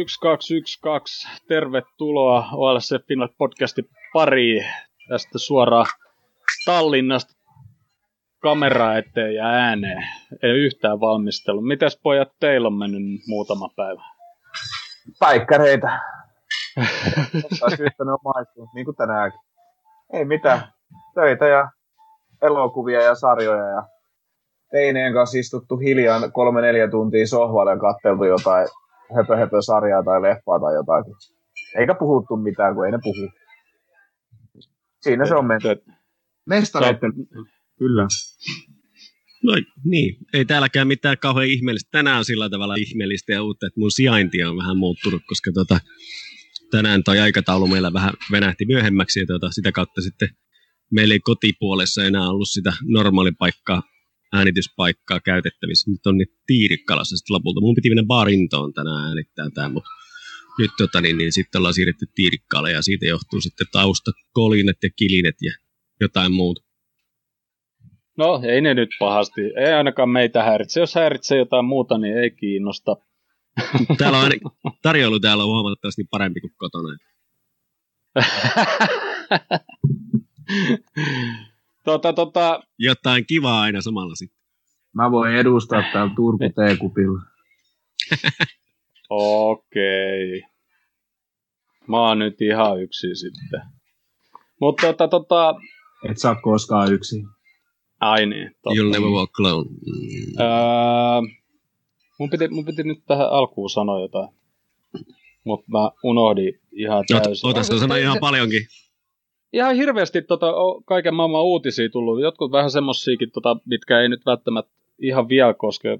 Koli, Koli 1212, tervetuloa OLC Finland podcastin pariin. Tästä suoraan Tallinnasta kamera eteen ja ääneen. Ei yhtään valmistelu. Mitäs pojat teillä on mennyt muutama päivä? Päikkäreitä. Yhtä ne on maistunut, niin kuin tänäänkin. Ei mitään. Töitä ja elokuvia ja sarjoja ja teineen kanssa istuttu hiljaa kolme neljä tuntia sohvalle ja katteltu jotain höpö, höpö sarjaa tai leffaa tai jotakin. Eikä puhuttu mitään, kun ei ne puhu. Siinä se on mennyt. Mestareitten, kyllä. No niin, ei täälläkään mitään kauhean ihmeellistä. Tänään on sillä tavalla ihmeellistä ja uutta, että mun sijainti on vähän muuttunut, koska tota, tänään toi aikataulu meillä vähän venähti myöhemmäksi ja tota, sitä kautta sitten meillä ei kotipuolessa enää ollut sitä normaalipaikkaa äänityspaikkaa käytettävissä. Nyt on nyt Tiirikkalassa sitten lopulta. Mun piti mennä baarintoon tänään äänittää tämä, mutta nyt tota, niin, niin sitten ollaan siirretty Tiirikkaalle ja siitä johtuu sitten tausta kolinet ja kilinet ja jotain muuta. No, ei ne nyt pahasti. Ei ainakaan meitä häiritse. Jos häiritsee jotain muuta, niin ei kiinnosta. Täällä on tarjoilu täällä on huomattavasti parempi kuin kotona. tota, tota... Jotain kivaa aina samalla sitten. Mä voin edustaa täällä Turku T-kupilla. Okei. Okay. Mä oon nyt ihan yksi sitten. Mutta tota, tota... Et saa koskaan yksi. Ai niin. Totta. You'll never walk alone. Mm. Öö, mun, piti, mun piti nyt tähän alkuun sanoa jotain. Mutta mä unohdin ihan täysin. Ota, ota sanoa ihan paljonkin ihan hirveästi tota, kaiken maailman uutisia tullut. Jotkut vähän semmoisiakin, tota, mitkä ei nyt välttämättä ihan vielä koske.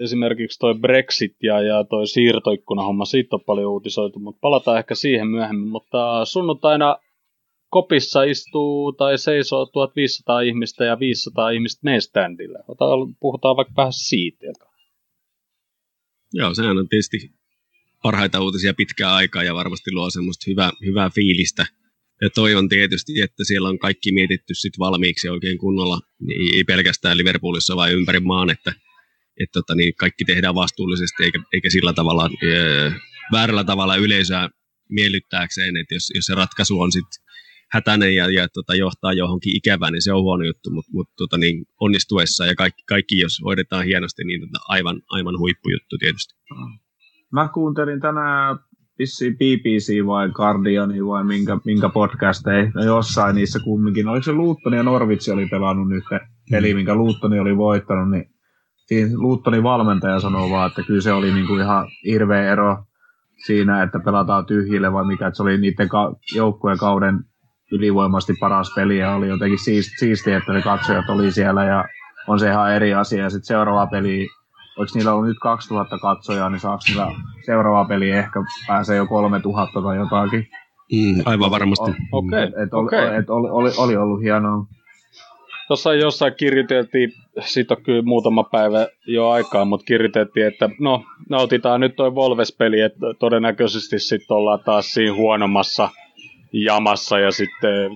Esimerkiksi toi Brexit ja, ja toi siirtoikkuna-homma, siitä on paljon uutisoitu, mutta palataan ehkä siihen myöhemmin. Mutta sunnuntaina kopissa istuu tai seisoo 1500 ihmistä ja 500 ihmistä meidän standilla. Puhutaan vaikka vähän siitä. Joo, sehän on tietysti parhaita uutisia pitkään aikaa ja varmasti luo semmoista hyvää, hyvää fiilistä – ja toivon tietysti, että siellä on kaikki mietitty sit valmiiksi oikein kunnolla, niin ei pelkästään Liverpoolissa vai ympäri maan, että, että tota, niin kaikki tehdään vastuullisesti eikä, eikä sillä tavalla öö, väärällä tavalla yleisöä miellyttääkseen, että jos, jos se ratkaisu on sitten hätäinen ja, ja tota, johtaa johonkin ikävään, niin se on huono juttu, mutta mut, tota, niin onnistuessa ja kaikki, kaikki, jos hoidetaan hienosti, niin tota, aivan, aivan huippujuttu tietysti. Mä kuuntelin tänään vissiin BBC vai Guardian vai minkä, minkä podcasteja, no jossain niissä kumminkin. Oliko se Luuttoni ja Norvitsi oli pelannut nyt peli, mm. minkä Luuttoni oli voittanut, niin siinä Luuttonin valmentaja sanoi vaan, että kyllä se oli niinku ihan hirveä ero siinä, että pelataan tyhjille vai mikä, että se oli niiden ka- joukkueen kauden ylivoimasti paras peli ja oli jotenkin siistiä, että ne katsojat oli siellä ja on se ihan eri asia. Ja sitten seuraava peli oliko niillä ollut nyt 2000 katsojaa, niin saako niillä seuraava peli ehkä pääsee jo 3000 tai jotakin. Mm, aivan varmasti. Okei, okay, et, okay. et oli, oli, oli, ollut hienoa. Tuossa jossain kirjoiteltiin, siitä on kyllä muutama päivä jo aikaa, mutta kirjoiteltiin, että no, nautitaan nyt toi Volves-peli, että todennäköisesti sitten ollaan taas siinä huonommassa jamassa ja sitten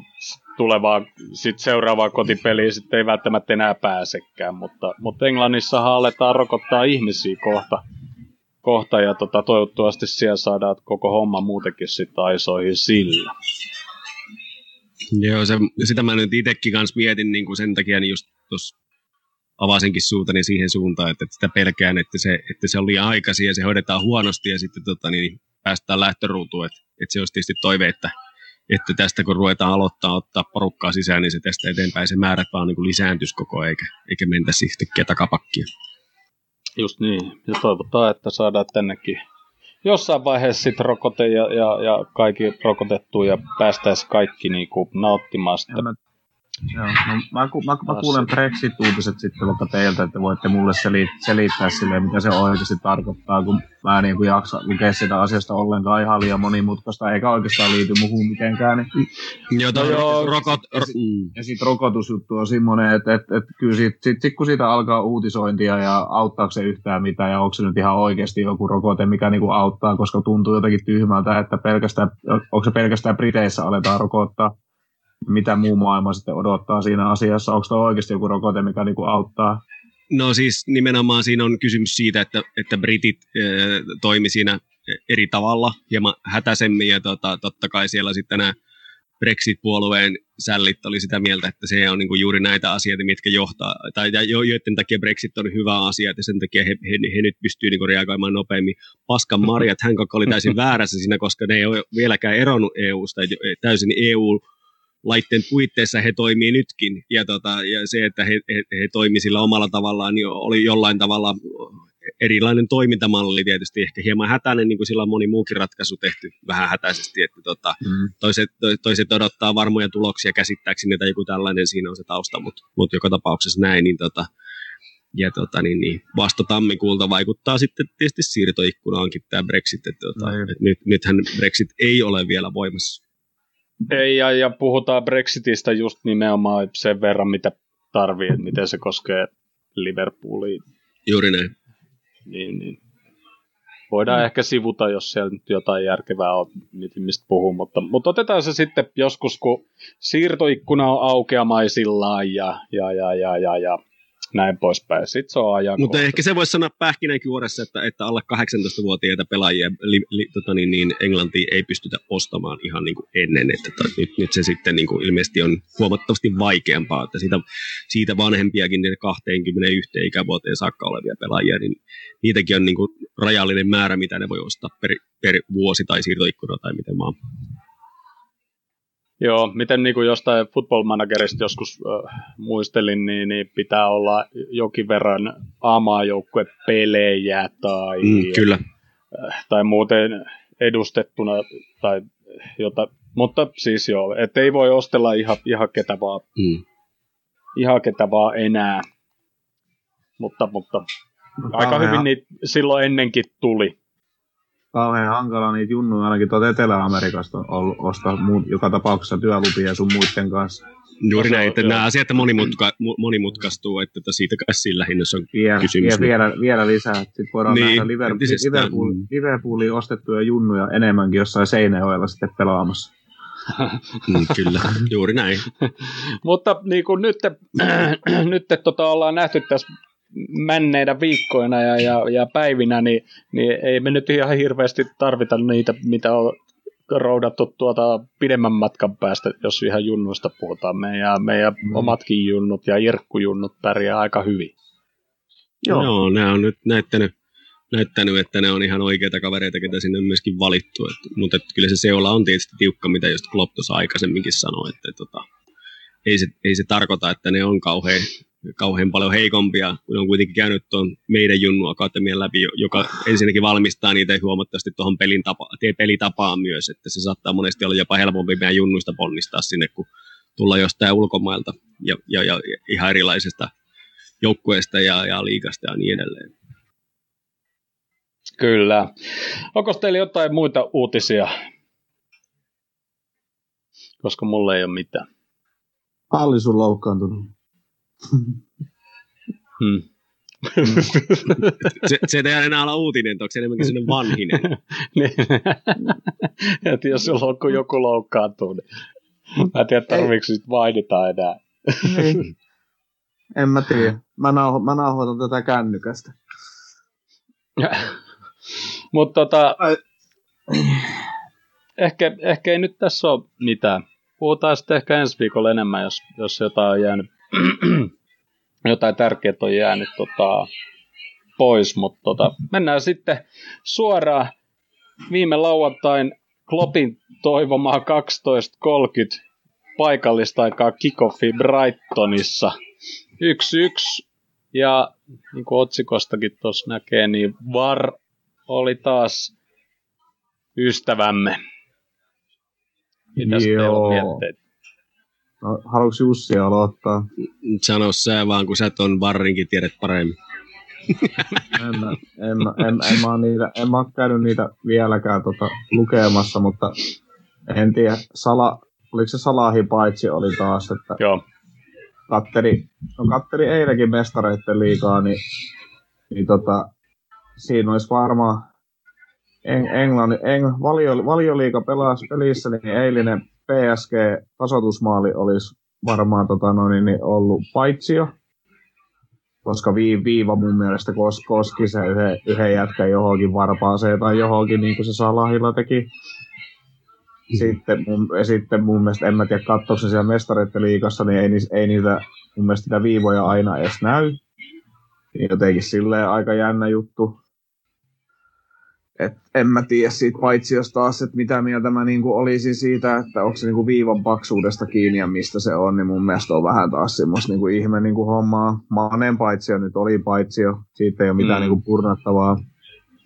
tulevaa, sit seuraavaa kotipeliä sitten ei välttämättä enää pääsekään, mutta, mutta Englannissa aletaan rokottaa ihmisiä kohta, kohta ja tota, toivottavasti siellä saadaan koko homma muutenkin sitten aisoihin sillä. Joo, se, sitä mä nyt itsekin kanssa mietin niin kuin sen takia, niin just tuossa avasinkin suutani siihen suuntaan, että, että sitä pelkään, että se, että se on liian aikaisin ja se hoidetaan huonosti ja sitten tota, niin päästään lähtöruutuun, että, että se olisi tietysti toive, että että tästä kun ruvetaan aloittaa ottaa porukkaa sisään, niin se tästä eteenpäin se määrät vaan niin lisääntyisi koko eikä, eikä mentäisi yhtäkkiä takapakkia. Just niin, ja toivotaan, että saadaan tännekin jossain vaiheessa sitten rokote ja, ja, ja kaikki rokotettu ja päästäisiin kaikki niin kuin nauttimaan sitä Joo, no, mä, ku, mä, mä kuulen Brexit-uutiset sitten vaikka teiltä, että voitte mulle seli, selittää sille, mitä se oikeasti tarkoittaa, kun mä en niin jaksa lukea sitä asiasta ollenkaan ihan liian monimutkaista, eikä oikeastaan liity muuhun mitenkään. Niin. Joo, no, joo, rokot... Ja, ja, mm. ja sitten rokotusjuttu on semmoinen, että, että, että kyllä sit, sit, sit, kun siitä alkaa uutisointia ja auttaako se yhtään mitään ja onko se nyt ihan oikeasti joku rokote, mikä niinku auttaa, koska tuntuu jotenkin tyhmältä, että pelkästään, onko se pelkästään Briteissä aletaan rokottaa mitä muu maailma sitten odottaa siinä asiassa? Onko tämä oikeasti joku rokote, mikä niinku auttaa? No siis nimenomaan siinä on kysymys siitä, että, että britit äh, toimi siinä eri tavalla, hieman hätäisemmin ja tota, totta kai siellä sitten nämä Brexit-puolueen sällit oli sitä mieltä, että se on niin kuin juuri näitä asioita, mitkä johtaa, tai jo, joiden takia Brexit on hyvä asia, että sen takia he, he, he nyt pystyy niin kuin reagoimaan nopeammin. Paskan Marjat, hän oli täysin väärässä siinä, koska ne ei ole vieläkään eronnut EU-sta, täysin EU laitteen puitteissa he toimii nytkin, ja, tota, ja se, että he, he, he toimii sillä omalla tavallaan, niin oli jollain tavalla erilainen toimintamalli tietysti, ehkä hieman hätäinen, niin kuin sillä on moni muukin ratkaisu tehty vähän hätäisesti, että tota, mm. toiset, toiset odottaa varmoja tuloksia käsittääkseni, että joku tällainen siinä on se tausta, mutta mut joka tapauksessa näin, niin tota, ja tota, niin, niin, vasta tammikuulta vaikuttaa sitten tietysti siirtoikkunaankin tämä Brexit, että tota, no, et nyt, nythän Brexit ei ole vielä voimassa. Ei, ja, ja puhutaan Brexitistä just nimenomaan sen verran, mitä tarvii, että miten se koskee Liverpoolia. Juuri näin niin, niin voidaan mm. ehkä sivuta, jos siellä nyt jotain järkevää on, mistä puhuu, mutta, mutta otetaan se sitten joskus, kun siirtoikkuna on aukeamaisillaan ja, ja, ja, ja, ja, ja näin poispäin. Sitten se on ajan Mutta ehkä se voisi sanoa pähkinänkuoressa, että, että alle 18-vuotiaita pelaajia li, li, tota niin, niin Englantiin ei pystytä ostamaan ihan niin kuin ennen. Että että nyt, nyt se sitten niin kuin ilmeisesti on huomattavasti vaikeampaa, että siitä, siitä vanhempiakin niin 21 ikävuoteen saakka olevia pelaajia, niin niitäkin on niin kuin rajallinen määrä, mitä ne voi ostaa per, per vuosi tai siirtoikkuna tai miten vaan. Joo, miten niin kuin jostain football managerista joskus äh, muistelin, niin, niin pitää olla jokin verran A-maajoukkue pelejä tai, mm, kyllä. Äh, tai muuten edustettuna tai jota, mutta siis joo, että ei voi ostella ihan, ihan ketä vaan, mm. ihan ketä vaan enää, mutta, mutta aika hyvin niitä silloin ennenkin tuli kauhean hankala niitä junnuja ainakin tuolta Etelä-Amerikasta on ostaa muut, joka tapauksessa työlupia sun muiden kanssa. Juuri näin, että nämä asiat monimutka, monimutkaistuu, että siitä kai sillä hinnassa on vielä, kysymys. Vielä, vielä lisää. Sitten voidaan niin, nähdä Liverpool, Liverpool, mm. Liverpooliin ostettuja junnuja enemmänkin jossain Seinäjoella sitten pelaamassa. mm, kyllä, juuri näin. Mutta niin kuin nyt, nyt tota, ollaan nähty tässä menneinä viikkoina ja, ja, ja päivinä, niin, niin ei me nyt ihan hirveästi tarvita niitä, mitä on roudattu tuota pidemmän matkan päästä, jos ihan junnuista puhutaan. Meidän, meidän mm. omatkin junnut ja irkkujunnut pärjää aika hyvin. Joo, Joo nämä on nyt näyttänyt, näyttänyt, että ne on ihan oikeita kavereita, ketä sinne on myöskin valittu. Et, mutta et, kyllä se seola on tietysti tiukka, mitä just Klopp tuossa aikaisemminkin sanoi, että tota, ei, se, ei se tarkoita, että ne on kauhean kauhean paljon heikompia, kun on kuitenkin käynyt tuon meidän Junnu Akatemian läpi, joka ensinnäkin valmistaa niitä huomattavasti tuohon pelin tapa, pelitapaan myös, että se saattaa monesti olla jopa helpompi meidän Junnuista ponnistaa sinne, kun tulla jostain ulkomailta ja, ja, ja ihan erilaisesta joukkueesta ja, ja liikasta ja niin edelleen. Kyllä. Onko teillä jotain muita uutisia? Koska mulle ei ole mitään. Allis on loukkaantunut. Hmm. se, se ei enää olla uutinen, onko se enemmänkin sellainen vanhinen? niin. että jos sulla on joku loukkaantuu, niin mä en tiedä, tarviiko sitten mainita enää. Ei. En mä tiedä. Mä, nauho, mä nauhoitan tätä kännykästä. Mutta tota, ehkä, ehkä ei nyt tässä ole mitään. Puhutaan sitten ehkä ensi viikolla enemmän, jos, jos jotain on jäänyt jotain tärkeää on jäänyt tota, pois, mutta tota, mennään sitten suoraan viime lauantain Kloppin toivomaa 12.30 paikallista aikaa kickoffi Brightonissa. 1-1 ja niin kuin otsikostakin tuossa näkee, niin VAR oli taas ystävämme. Mitäs Joo. teillä No, haluatko Jussi aloittaa? Sano sä vaan, kun sä ton varrinkin tiedät paremmin. en, mä, en, mä, en, en, mä niitä, en mä käynyt niitä vieläkään tota, lukemassa, mutta en tiedä, Sala, oliko se Salahi paitsi oli taas, että Joo. Katteri, no katteri eilenkin mestareiden liikaa, niin, niin tota, siinä olisi varmaan Englannin, Eng, valio, valioliiga pelas pelissä, niin eilinen PSG-tasoitusmaali olisi varmaan tota, noin, niin ollut paitsio. koska viiva mun mielestä kos, koski se yhden, yhden jätkän johonkin varpaaseen tai johonkin, niin kuin se Salahilla teki. Mm. Sitten mun, sitten mun mielestä, en mä tiedä katsoa se siellä mestareiden liigassa, niin ei, ei niitä mun mielestä niitä viivoja aina edes näy. Niin jotenkin silleen aika jännä juttu. Et en mä tiedä siitä paitsi jos taas, että mitä mieltä mä niinku olisin siitä, että onko se niinku viivan paksuudesta kiinni ja mistä se on, niin mun mielestä on vähän taas semmoista niinku ihme niinku hommaa. Manen paitsio nyt oli paitsio, siitä ei ole mitään mm. niinku purnattavaa.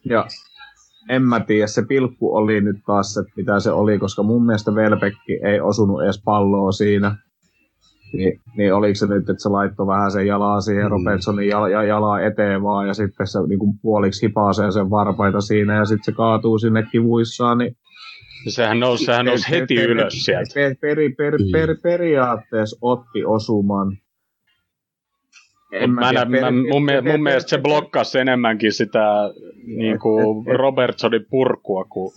Ja en mä tiedä, se pilkku oli nyt taas, että mitä se oli, koska mun mielestä Velpekki ei osunut edes palloa siinä. Niin, niin oliko se nyt, että se laittoi vähän sen jalaa siihen mm. Robertsonin jala, jalaa eteen vaan ja sitten se niin kuin puoliksi hipaasee sen varpaita siinä ja sitten se kaatuu sinne kivuissaan, niin Sehän nousi, sehän nousi heti per, ylös sieltä. Per, per, per, per, per, periaatteessa otti osuman. En mä, mä, mä, mun, per, mun mielestä se blokkasi enemmänkin sitä niin kuin Robertsonin purkua kuin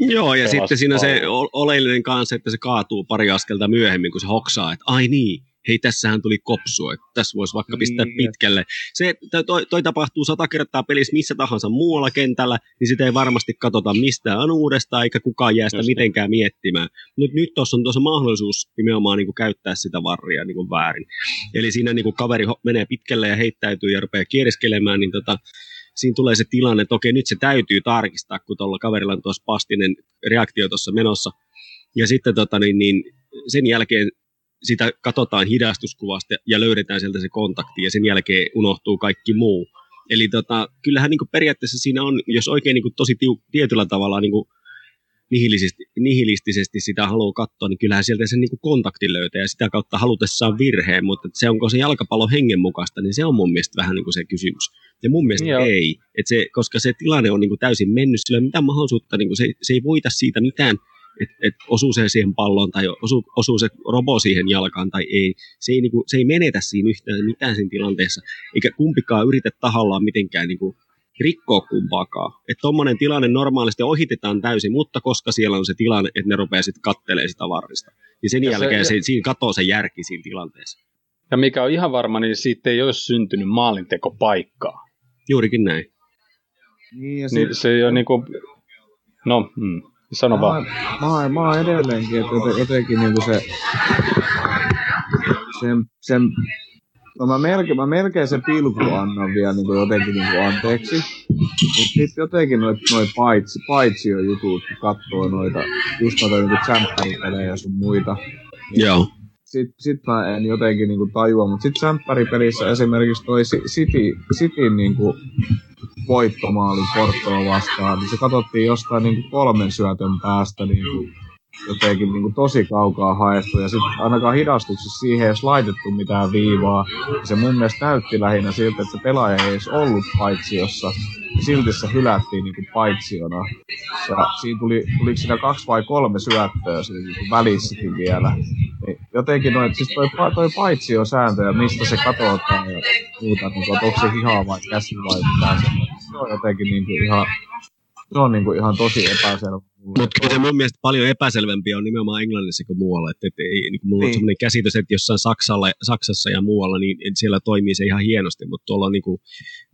Joo, ja sitten siinä se oleellinen kanssa, että se kaatuu pari askelta myöhemmin, kun se hoksaa, että ai niin, hei tässähän tuli kopsu, että tässä voisi vaikka pistää niin. pitkälle. Se, toi, toi tapahtuu sata kertaa pelissä missä tahansa muualla kentällä, niin sitä ei varmasti katsota mistään uudestaan, eikä kukaan jää sitä Just mitenkään miettimään. Nyt, nyt tuossa on tuossa mahdollisuus nimenomaan niin kuin käyttää sitä varria niin kuin väärin. Eli siinä niin kuin kaveri menee pitkälle ja heittäytyy ja rupeaa kieriskelemään, niin tota, siinä tulee se tilanne, että okei, nyt se täytyy tarkistaa, kun tuolla kaverilla on tuossa pastinen reaktio tuossa menossa. Ja sitten tota, niin, niin, sen jälkeen sitä katsotaan hidastuskuvasta ja löydetään sieltä se kontakti ja sen jälkeen unohtuu kaikki muu. Eli tota, kyllähän niin periaatteessa siinä on, jos oikein niin tosi tiu, tietyllä tavalla niin nihilistisesti, nihilistisesti sitä haluaa katsoa, niin kyllähän sieltä sen niin kontakti löytää ja sitä kautta halutessaan virheen, mutta se onko se jalkapallo hengen mukaista, niin se on mun mielestä vähän niin kuin se kysymys. Ja mun mielestä Joo. ei, Et se, koska se tilanne on niin kuin täysin mennyt, sillä ei mitään mahdollisuutta, niin kuin se, se ei voita siitä mitään, että et osuu se siihen palloon tai osuu, osuu se robo siihen jalkaan tai ei. Se ei, niin kuin, se ei menetä siinä yhtään mitään siinä tilanteessa, eikä kumpikaan yritä tahallaan mitenkään niin kuin, rikkoa kumpaakaan. Että tuommoinen tilanne normaalisti ohitetaan täysin, mutta koska siellä on se tilanne, että ne rupeaa sitten kattelee sitä varrista, niin sen ja jälkeen se, se, siinä katoo se järki siinä tilanteessa. Ja mikä on ihan varma, niin siitä ei olisi syntynyt maalintekopaikkaa. Juurikin näin. Niin, ja niin se ei ole niin kuin... No, mm, sano mä, vaan. Mä, mä oon edelleenkin, että jotenkin niin kuin se... Sen, sen No mä melkein, mä melkein se pilku annan vielä niin jotenkin niin anteeksi. Mutta sitten jotenkin noit, noi paitsi, paitsio jutut, kun katsoo noita, just noita tsemppäripelejä ja sun muita. Niin Joo. Sitten sit mä en jotenkin niinku tajua, mutta sitten tsemppäripelissä esimerkiksi toi City, Cityn niinku voittomaali Portoa vastaan, niin se katsottiin jostain niinku kolmen syötön päästä niinku jotenkin niin kuin tosi kaukaa haettu ja sitten ainakaan hidastuksessa siihen ei edes laitettu mitään viivaa. Se mun mielestä näytti lähinnä siltä, että se pelaaja ei edes ollut paitsiossa ja silti se hylättiin niin kuin paitsiona. Ja siinä tuli, tuliko siinä kaksi vai kolme syöttöä siinä niin välissäkin vielä. Niin jotenkin noin, siis toi, toi paitsio sääntö ja mistä se katsotaan ja muuta, niin onko se hihaa vai käsi vai mitä se, se on jotenkin niin kuin ihan se on niin kuin ihan tosi epäselvä. Mutta kyllä se mun mielestä paljon epäselvempiä on nimenomaan Englannissa kuin muualla. Et, et, ei, niin mulla niin. on sellainen käsitys, että jossain Saksalla, Saksassa ja muualla, niin siellä toimii se ihan hienosti, mutta tuolla on niin kuin,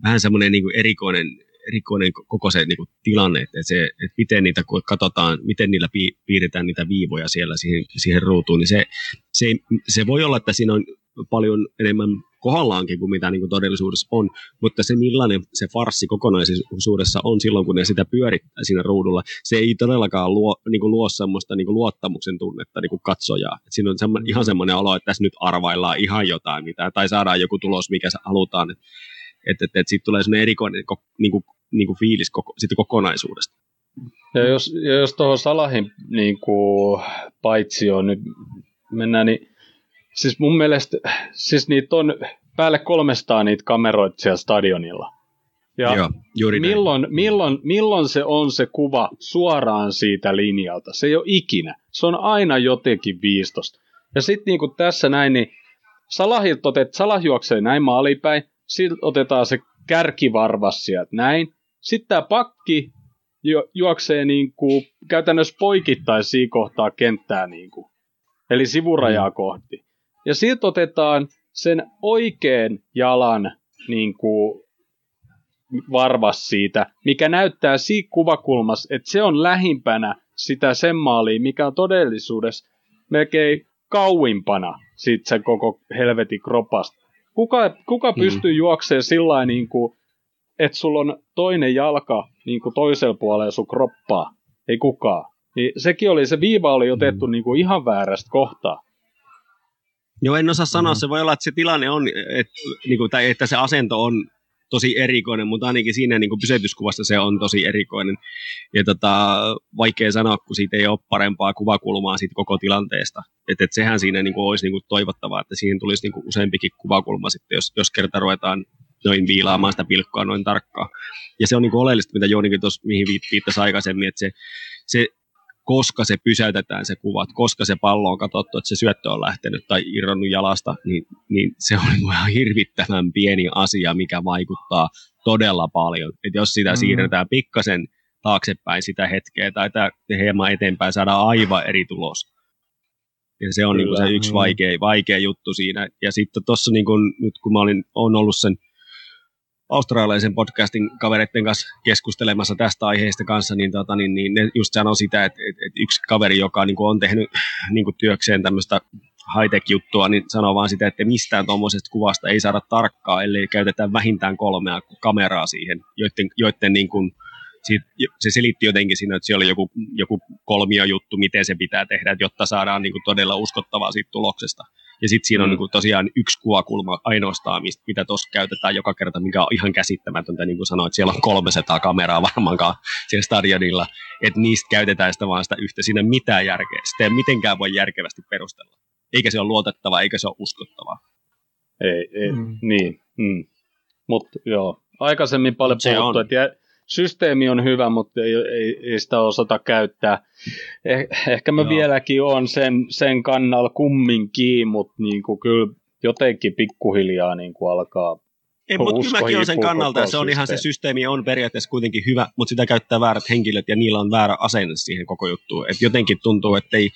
vähän semmoinen niin erikoinen, erikoinen koko se niin kuin, tilanne, että, se, että miten niitä, kun katsotaan, miten niillä piirretään niitä viivoja siellä siihen, siihen ruutuun, niin se, se, se voi olla, että siinä on paljon enemmän kohdallaankin kuin mitä niin kuin todellisuudessa on, mutta se millainen se farssi kokonaisuudessa on silloin, kun ne sitä pyörittää siinä ruudulla, se ei todellakaan luo, niin kuin luo semmoista niin kuin luottamuksen tunnetta niin kuin katsojaa. Et siinä on semmo, ihan semmoinen olo, että tässä nyt arvaillaan ihan jotain, mitä, tai saadaan joku tulos, mikä halutaan, että et, et, et siitä tulee semmoinen erikoinen niin kuin, niin kuin fiilis koko, siitä kokonaisuudesta. Ja jos, jos tuohon Salahin niin kuin, paitsi on nyt mennään, niin Siis mun mielestä, siis niitä on päälle 300 niitä kameroita siellä stadionilla. Ja Joo, juuri milloin, milloin, milloin se on se kuva suoraan siitä linjalta? Se ei ole ikinä. Se on aina jotenkin viistosta. Ja sitten niin tässä näin, niin Salahit otet, Salah juoksee näin maalipäin, sitten otetaan se kärkivarvas sieltä näin. Sitten tämä pakki ju, juoksee niin kuin, käytännössä poikittaisiin kohtaa kenttää, niin kuin, eli sivurajaa mm. kohti. Ja sitten otetaan sen oikean jalan niin kuin, varvas siitä, mikä näyttää siinä kuvakulmassa, että se on lähimpänä sitä sen maaliin, mikä on todellisuudessa melkein kauimpana siitä sen koko helvetin kropasta. Kuka, kuka mm. pystyy juoksemaan sillä niin kuin, että sulla on toinen jalka niin kuin toisella puolella sun kroppaa? Ei kukaan. Niin sekin oli, se viiva oli otettu mm. niin kuin ihan väärästä kohtaa. Joo, en osaa sanoa. Mm. Se voi olla, että se tilanne on, että, niin kuin, tai että se asento on tosi erikoinen, mutta ainakin siinä niin kuin pysäytyskuvassa se on tosi erikoinen. Ja tota, vaikea sanoa, kun siitä ei ole parempaa kuvakulmaa siitä koko tilanteesta. Et, et sehän siinä niin kuin olisi niin kuin toivottavaa, että siihen tulisi niin kuin useampikin kuvakulma sitten, jos, jos kerta ruvetaan noin viilaamaan sitä pilkkoa noin tarkkaan. Ja se on niin kuin oleellista, mitä Joonikin tuossa, mihin viittasi aikaisemmin, että se, se koska se pysäytetään se kuvat, koska se pallo on katsottu, että se syöttö on lähtenyt tai irronnut jalasta, niin, niin se on ihan hirvittävän pieni asia, mikä vaikuttaa todella paljon. Et jos sitä mm. siirretään pikkasen taaksepäin sitä hetkeä tai hieman eteenpäin, saadaan aivan eri tulos. Ja se on niin se yksi mm. vaikea, vaikea juttu siinä. Ja sitten tuossa niin nyt kun mä olin, olen ollut sen australialaisen podcastin kavereiden kanssa keskustelemassa tästä aiheesta kanssa, niin, tota, niin, niin ne just sanoi sitä, että, että, että yksi kaveri, joka niin kuin on tehnyt niin kuin työkseen tämmöistä high-tech-juttua, niin sanoo vaan sitä, että mistään tuommoisesta kuvasta ei saada tarkkaa, ellei käytetään vähintään kolmea kameraa siihen, joiden, joiden niin kuin, se selitti jotenkin siinä, että siellä oli joku, joku kolmio juttu, miten se pitää tehdä, jotta saadaan niin kuin todella uskottavaa siitä tuloksesta. Ja sitten siinä on mm. niin kuin tosiaan yksi kuvakulma ainoastaan, mistä, mitä tuossa käytetään joka kerta, mikä on ihan käsittämätöntä, niin kuin sanoit, siellä on 300 kameraa varmaankaan siellä stadionilla, että niistä käytetään sitä vaan sitä yhtä. Siinä mitään järkeä. Sitä ei mitenkään voi järkevästi perustella. Eikä se ole luotettava, eikä se ole uskottava. Ei, ei mm. niin. Mm. Mutta joo, aikaisemmin paljon puhuttu, että systeemi on hyvä, mutta ei, ei, ei sitä osata käyttää. Eh, ehkä mä Joo. vieläkin on sen, sen kannalla kumminkin, mutta niin kuin kyllä jotenkin pikkuhiljaa niin kuin alkaa ei, mutta kyllä mäkin olen sen kannalta, että se on ihan se systeemi on periaatteessa kuitenkin hyvä, mutta sitä käyttää väärät henkilöt ja niillä on väärä asenne siihen koko juttuun. Et jotenkin tuntuu, että ei,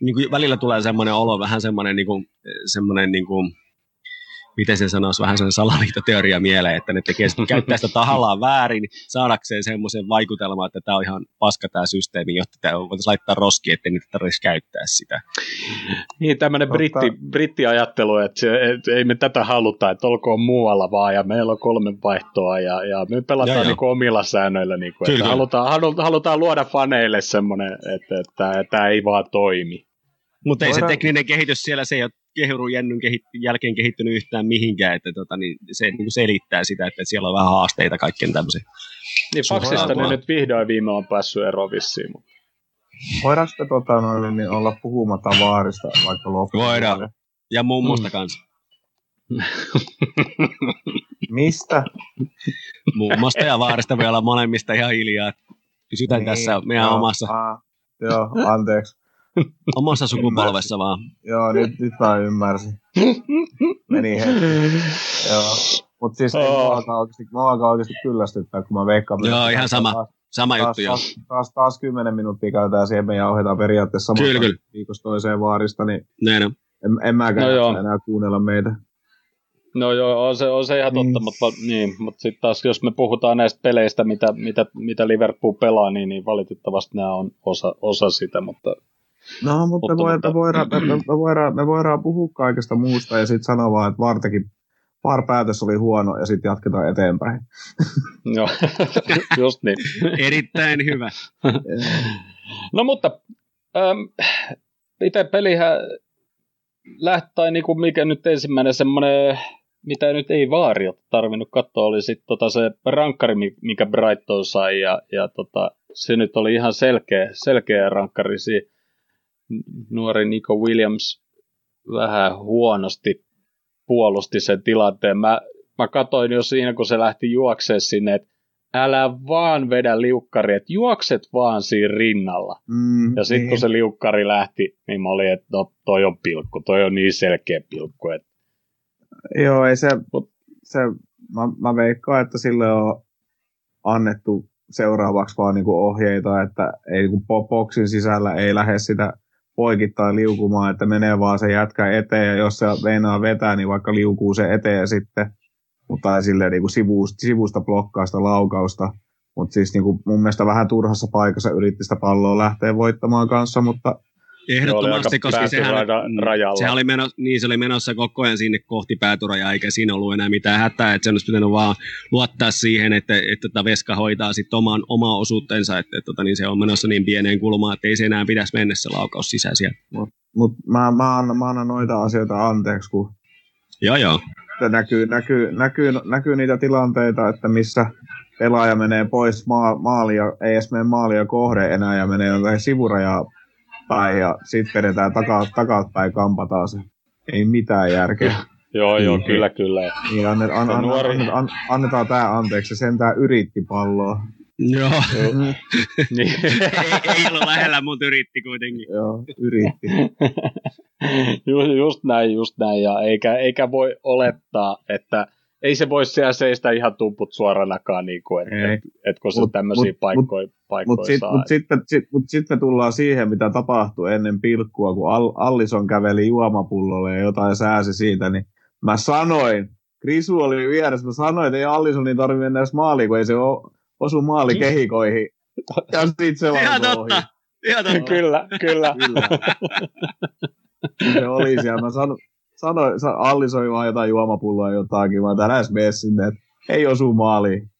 niin kuin välillä tulee semmoinen olo, vähän semmoinen, niin kuin, semmoinen niin kuin, miten se sanoisi, vähän sellainen salaliittoteoria mieleen, että ne tekee, käyttää sitä tahallaan väärin saadakseen semmoisen vaikutelman, että tämä on ihan paska tämä systeemi, jotta tämä voitaisiin laittaa roski, ettei niitä tarvitsisi käyttää sitä. Niin, tämmöinen britti, brittiajattelu, että, se, että ei me tätä haluta, että olkoon muualla vaan, ja meillä on kolme vaihtoa, ja, ja me pelataan joo, niin kuin omilla säännöillä, niin kuin, että halutaan, halutaan luoda faneille semmoinen, että, että, että tämä ei vaan toimi. Mutta ei se tekninen kehitys siellä, se ei ole Kehurujännyn kehit, jälkeen kehittynyt yhtään mihinkään, että tota, niin se niin selittää sitä, että siellä on vähän haasteita kaikkien tämmöisiä. Niin Faxista ne nyt vihdoin viime on päässyt eroon vissiin. Mutta... Voidaanko sitä tota, noin, niin olla puhumatta vaarista vaikka loppuun? Voidaan. Ja mummosta mm. kanssa. Mistä? Mummosta ja vaarista voi olla molemmista ihan hiljaa. Pysytään niin, tässä meidän joo, omassa. Aa, joo, anteeksi. Omassa sukupolvessa vaan. Joo, nyt, nyt mä ymmärsin. Meni hetki. Joo. Mutta siis oh. alkaa oikeasti, mä alkaa oikeasti kyllästyttää, kun mä veikkaan. Joo, ihan sama. Taas, sama taas, juttu, joo. Taas, taas, taas, kymmenen minuuttia käytetään siihen, me jauhetaan periaatteessa samasta kyllä, kyllä. viikosta toiseen vaarista, niin Näin on. En, en mäkään no enää kuunnella meitä. No joo, on se, on se ihan totta, niin. mutta, niin, mutta sitten taas jos me puhutaan näistä peleistä, mitä, mitä, mitä Liverpool pelaa, niin, niin valitettavasti nämä on osa, osa sitä, mutta No, mutta, mutta, me, mutta... Me, voidaan, me, me, voidaan, me voidaan puhua kaikesta muusta ja sitten sanoa vaan, että Vartekin par päätös oli huono ja sitten jatketaan eteenpäin. Joo, just niin. Erittäin hyvä. no mutta ähm, itse pelihän lähti, tai niinku mikä nyt ensimmäinen semmoinen, mitä nyt ei vaari tarvinnut katsoa, oli sitten tota se rankkari, mikä Brighton sai, ja, ja tota, se nyt oli ihan selkeä, selkeä rankkari siinä nuori Nico Williams vähän huonosti puolusti sen tilanteen. Mä, mä katoin jo siinä, kun se lähti juokseen sinne, että älä vaan vedä liukkari, että juokset vaan siinä rinnalla. Mm, ja sitten niin. kun se liukkari lähti, niin mä olin, että no toi on pilkku, toi on niin selkeä pilkku. Että... Joo, ei se, se mä, mä veikkaan, että sille on annettu seuraavaksi vaan niinku ohjeita, että ei niinku boksin sisällä ei lähde sitä poikittain liukumaan, että menee vaan se jätkä eteen ja jos se meinaa vetää, niin vaikka liukuu se eteen sitten, mutta ei silleen niin kuin sivusta, sivusta blokkaa sitä laukausta. Mutta siis niin kuin mun mielestä vähän turhassa paikassa yritti sitä palloa lähteä voittamaan kanssa, mutta Ehdottomasti, koska sehän, rajalla. sehän oli, menossa, niin, se oli menossa koko ajan sinne kohti päätyrajaa, eikä siinä ollut enää mitään hätää, että sen olisi pitänyt vaan luottaa siihen, että, että, että tota Veska hoitaa sitten oman, omaa osuutensa, että, että tota, niin se on menossa niin pieneen kulmaan, että ei se enää pitäisi mennä se laukaus sisään sieltä. Mutta mut mä, mä, annan, mä annan noita asioita anteeksi, kun joo, joo. Näkyy, näkyy, näkyy, näkyy niitä tilanteita, että missä pelaaja menee pois maa, maalia, ei edes mene maalia kohde enää ja menee jotain sivurajaa päin ja sitten vedetään takaa, takaa päin kampataan se. Ei mitään järkeä. joo, joo, niin, kyllä, kyllä. Niin, annet, an, an, nuori... an, an, annetaan tämä anteeksi, sentään yritti palloa. Joo. niin. ei, ei ollut lähellä, mutta yritti kuitenkin. Joo, yritti. just, just näin, just näin. Ja eikä, eikä voi olettaa, että ei se voi siellä seistä ihan tumput suoranakaan, niin kuin, että et, et, kun se mut, tämmöisiä mut, paikkoja, paikkoja mut sit, saa. Mutta sitten sit, mut sit me tullaan siihen, mitä tapahtui ennen pilkkua, kun Al, Allison käveli juomapullolle ja jotain sääsi siitä, niin mä sanoin, Krisu oli vieressä, mä sanoin, että ei Allisonin tarvitse mennä edes maaliin, kun ei se osu maalikehikoihin. Ja sitten se Ihan totta. Ihan totta. kyllä, kyllä. kyllä. se oli siellä. Mä sanoin, sanoi, allisoi vaan jotain juomapulloa jotakin, mä tänään mene sinne, että ei osu maaliin.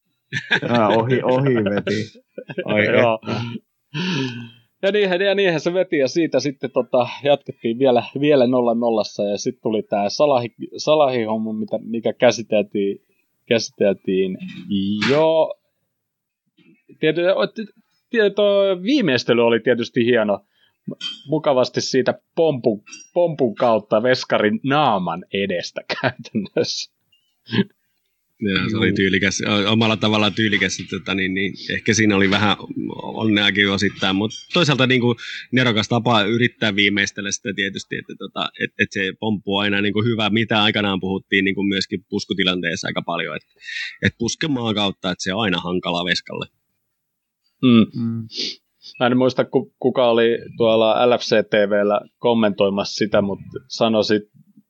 Ja ohi, ohi veti. Ai Joo. Ja niinhän, ja niinhän se veti, ja siitä sitten tota, jatkettiin vielä, vielä nolla nollassa, ja sitten tuli tämä Salahi, Salahi-homma, mitä, mikä käsiteltiin, käsiteltiin jo. Tietysti, viimeistely oli tietysti hieno, mukavasti siitä pompun, pompun kautta veskarin naaman edestä käytännössä. Ja, se oli tyylikäs, omalla tavallaan tyylikäs, tota, niin, niin, ehkä siinä oli vähän onneakin osittain, mutta toisaalta niin kuin, nerokas tapa yrittää viimeistellä sitä tietysti, että tota, et, et se pomppu on aina niin kuin hyvä, mitä aikanaan puhuttiin niin kuin myöskin puskutilanteessa aika paljon, että et puskemaan kautta, että se on aina hankala veskalle. Mm. Mm. Mä en muista, kuka oli tuolla LFC-TVllä kommentoimassa sitä, mutta sanoi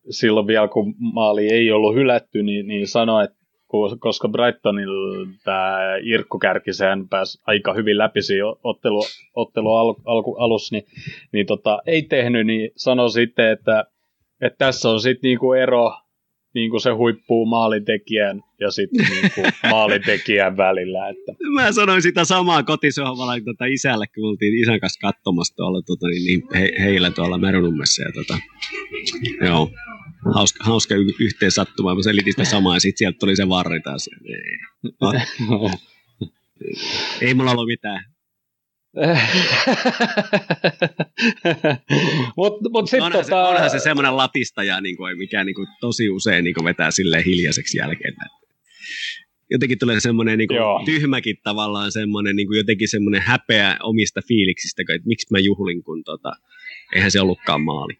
silloin vielä, kun maali ei ollut hylätty, niin, niin sanoi, että koska Brightonilla tämä Irkku Kärkiseen pääsi aika hyvin läpi siinä ottelu, ottelu al, alku, alussa, niin, niin tota, ei tehnyt, niin sanoi sitten, että, että tässä on sitten niinku ero niin kuin se huippuu maalintekijän ja sitten niin kuin maalintekijän välillä. Että. Mä sanoin sitä samaa kotisohvalla tota isälle, kun oltiin isän kanssa katsomassa tuolla tota, niin, niin he, heillä tuolla Merunummessa. Ja, tota, joo, hauska, hauska y- yhteen sattuma. Mä selitin sitä samaa ja sitten sieltä tuli se varri taas. Ei, ei mulla ollut mitään. mut, mut sit onhan, tota... se, onhan se semmoinen latistaja, niin kuin, mikä niin kuin, tosi usein niin kuin, vetää sille hiljaiseksi jälkeen. Jotenkin tulee semmoinen niin kuin, tyhmäkin tavallaan semmoinen, niin kuin, jotenkin semmoinen häpeä omista fiiliksistä, että miksi mä juhlin, kun tota, eihän se ollutkaan maali.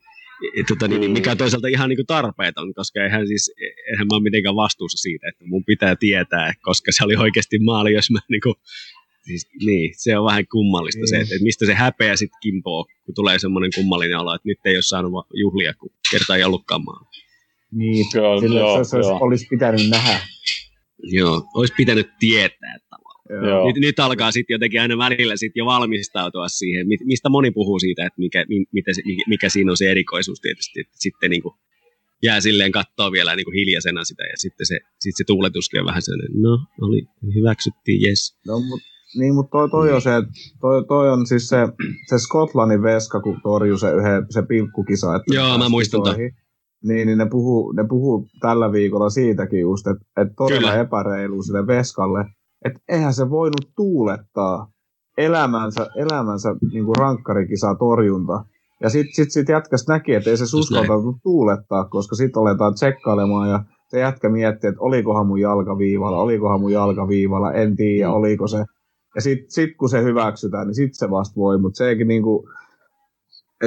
Et, tota, niin, mikä on toisaalta ihan niin kuin tarpeeton, koska eihän, siis, eihän mä ole mitenkään vastuussa siitä, että mun pitää tietää, koska se oli oikeasti maali, jos mä niin kuin, Siis, niin, se on vähän kummallista niin. se, että, että mistä se häpeä sitten kimpoo, kun tulee semmoinen kummallinen olo, että nyt ei ole saanut juhlia, kun kerta ei ollutkaan maan. Niin, joo, sillä joo, se, joo. olisi pitänyt nähdä. Joo, olisi pitänyt tietää tavallaan. Nyt, nyt alkaa sitten jotenkin aina välillä sit jo valmistautua siihen, mistä moni puhuu siitä, että mikä, mitä se, mikä siinä on se erikoisuus tietysti, että sitten niin kuin jää silleen katsoa vielä niin kuin hiljaisena sitä ja sitten se, sit se tuuletuskin on vähän sellainen, no oli, hyväksyttiin, yes. No, mutta niin, mutta toi, toi, on se, toi, toi on siis se, se Skotlannin veska, kun torjui se, yhden, se pilkkukisa. Että Joo, mä muistan Niin, niin ne puhuu, ne puhuu tällä viikolla siitäkin just, että, että todella Kyllä. epäreilu sille veskalle, että eihän se voinut tuulettaa elämänsä, elämänsä niin kuin rankkarikisa torjunta. Ja sitten sit, sit jätkäs näki, että ei se uskaltanut tuulettaa, koska sitten aletaan tsekkailemaan ja se jätkä miettii, että olikohan mun jalka viivalla, olikohan mun jalka viivalla, en tiedä, mm. oliko se. Ja sitten sit kun se hyväksytään, niin sitten se vasta voi, mutta se eikin niinku,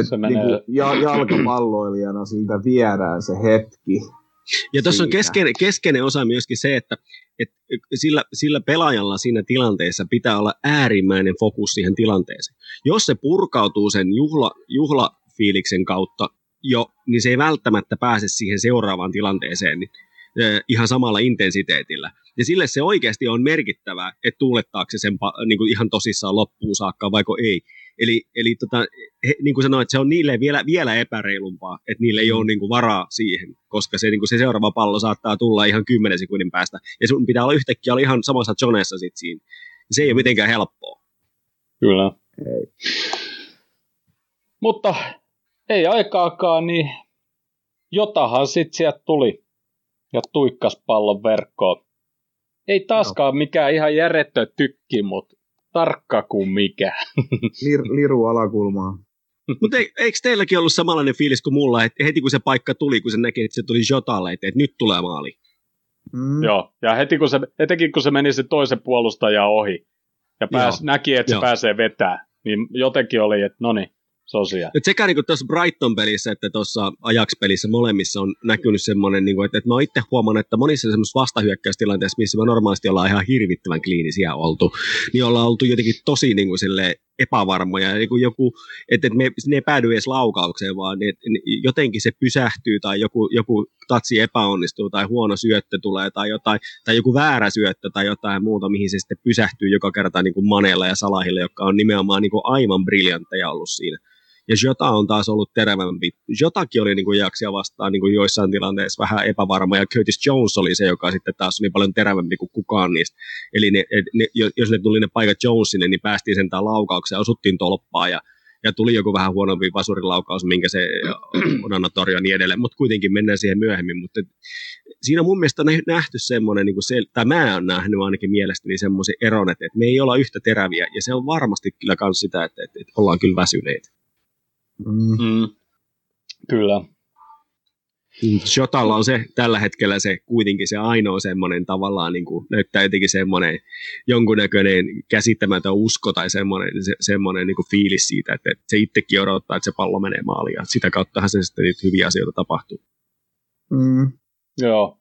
että niinku ja, jalkapalloilijana siltä viedään se hetki. Ja tuossa on keskeinen, keskeinen osa myöskin se, että, että sillä, sillä pelaajalla siinä tilanteessa pitää olla äärimmäinen fokus siihen tilanteeseen. Jos se purkautuu sen juhla, juhla fiiliksen kautta jo, niin se ei välttämättä pääse siihen seuraavaan tilanteeseen niin, ihan samalla intensiteetillä. Ja sille se oikeasti on merkittävää, että tuulettaako se sen niin kuin ihan tosissaan loppuun saakka, vaiko ei. Eli, eli tota, he, niin kuin sanoin, että se on niille vielä, vielä epäreilumpaa, että niille ei ole niin kuin varaa siihen, koska se, niin kuin se seuraava pallo saattaa tulla ihan 10 sekunnin päästä. Ja sun pitää olla yhtäkkiä olla ihan samassa zonessa sit siinä. Se ei ole mitenkään helppoa. Kyllä. Ei. Mutta ei aikaakaan, niin jotahan sitten sieltä tuli ja tuikkas pallon verkkoon. Ei taaskaan no. mikään ihan järjettö tykki, mutta tarkka kuin mikä. Lir, liru alakulmaa. Mutta eikö teilläkin ollut samanlainen fiilis kuin mulla, että heti kun se paikka tuli, kun se näki, että se tuli Jotalle, että, nyt tulee maali? Mm. Joo, ja heti kun se, etenkin kun se meni se toisen puolustajan ohi, ja pääs, näki, että Joo. se pääsee vetää, niin jotenkin oli, että no niin, Sosia. Et sekä niin tuossa Brighton-pelissä että tuossa Ajax-pelissä molemmissa on näkynyt semmoinen, niin kuin, että, että mä oon itse huomannut, että monissa semmoisissa vastahyökkäystilanteissa, missä me normaalisti ollaan ihan hirvittävän kliinisiä oltu, niin ollaan oltu jotenkin tosi niin kuin, sille epävarmoja. Niin kuin joku, että, että me, ne ei päädy edes laukaukseen, vaan ne, ne, jotenkin se pysähtyy tai joku, joku tatsi epäonnistuu tai huono syöttö tulee tai, jotain, tai joku väärä syöttö tai jotain muuta, mihin se sitten pysähtyy joka kerta niin kuin Manella ja Salahille, jotka on nimenomaan niin kuin aivan briljantteja ollut siinä. Ja Jota on taas ollut terävämpi. Jotakin oli niin kuin jaksia vastaan niin kuin joissain tilanteissa vähän epävarma, ja Curtis Jones oli se, joka sitten taas oli paljon terävämpi kuin kukaan niistä. Eli ne, ne, jos ne tuli ne paikat Jonesille, niin päästiin sentään laukaukseen, osuttiin tolppaa, ja ja tuli joku vähän huonompi vasurilaukaus, minkä se on anna ja niin edelleen, mutta kuitenkin mennään siihen myöhemmin. Mutta siinä on mun mielestä nähty semmoinen, niin se, tai mä oon nähnyt ainakin mielestäni semmoisen eron, että, että me ei olla yhtä teräviä, ja se on varmasti kyllä myös sitä, että, että, että ollaan kyllä väsyneitä. Mm. Mm. Kyllä. Shotalla on se tällä hetkellä se kuitenkin se ainoa semmoinen tavallaan niin kuin, näyttää jotenkin semmoinen jonkunnäköinen käsittämätön usko tai semmoinen, se, semmoinen niin kuin fiilis siitä, että, että se itsekin odottaa, että se pallo menee maaliin ja sitä kauttahan se sitten niitä hyviä asioita tapahtuu. Mm. Joo,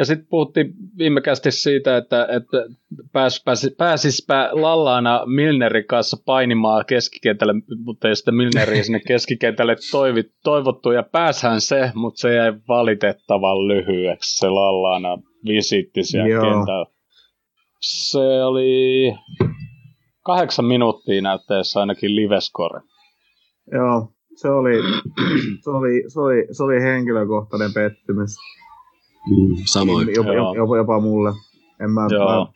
ja sitten puhuttiin viimekästi siitä, että, että pääs, pääs, pääsispä Lallaana Milnerin kanssa painimaan keskikentälle, mutta ei sitten Milneri sinne keskikentälle toivi, toivottu, ja pääshän se, mutta se jäi valitettavan lyhyeksi se Lallaana visiitti siellä Joo. kentällä. Se oli kahdeksan minuuttia näyttäessä ainakin livescore. Joo, se oli, se oli, se oli, se oli henkilökohtainen pettymys. Mm, samoin. Jopa, jopa, jopa mulle. En mä, mä,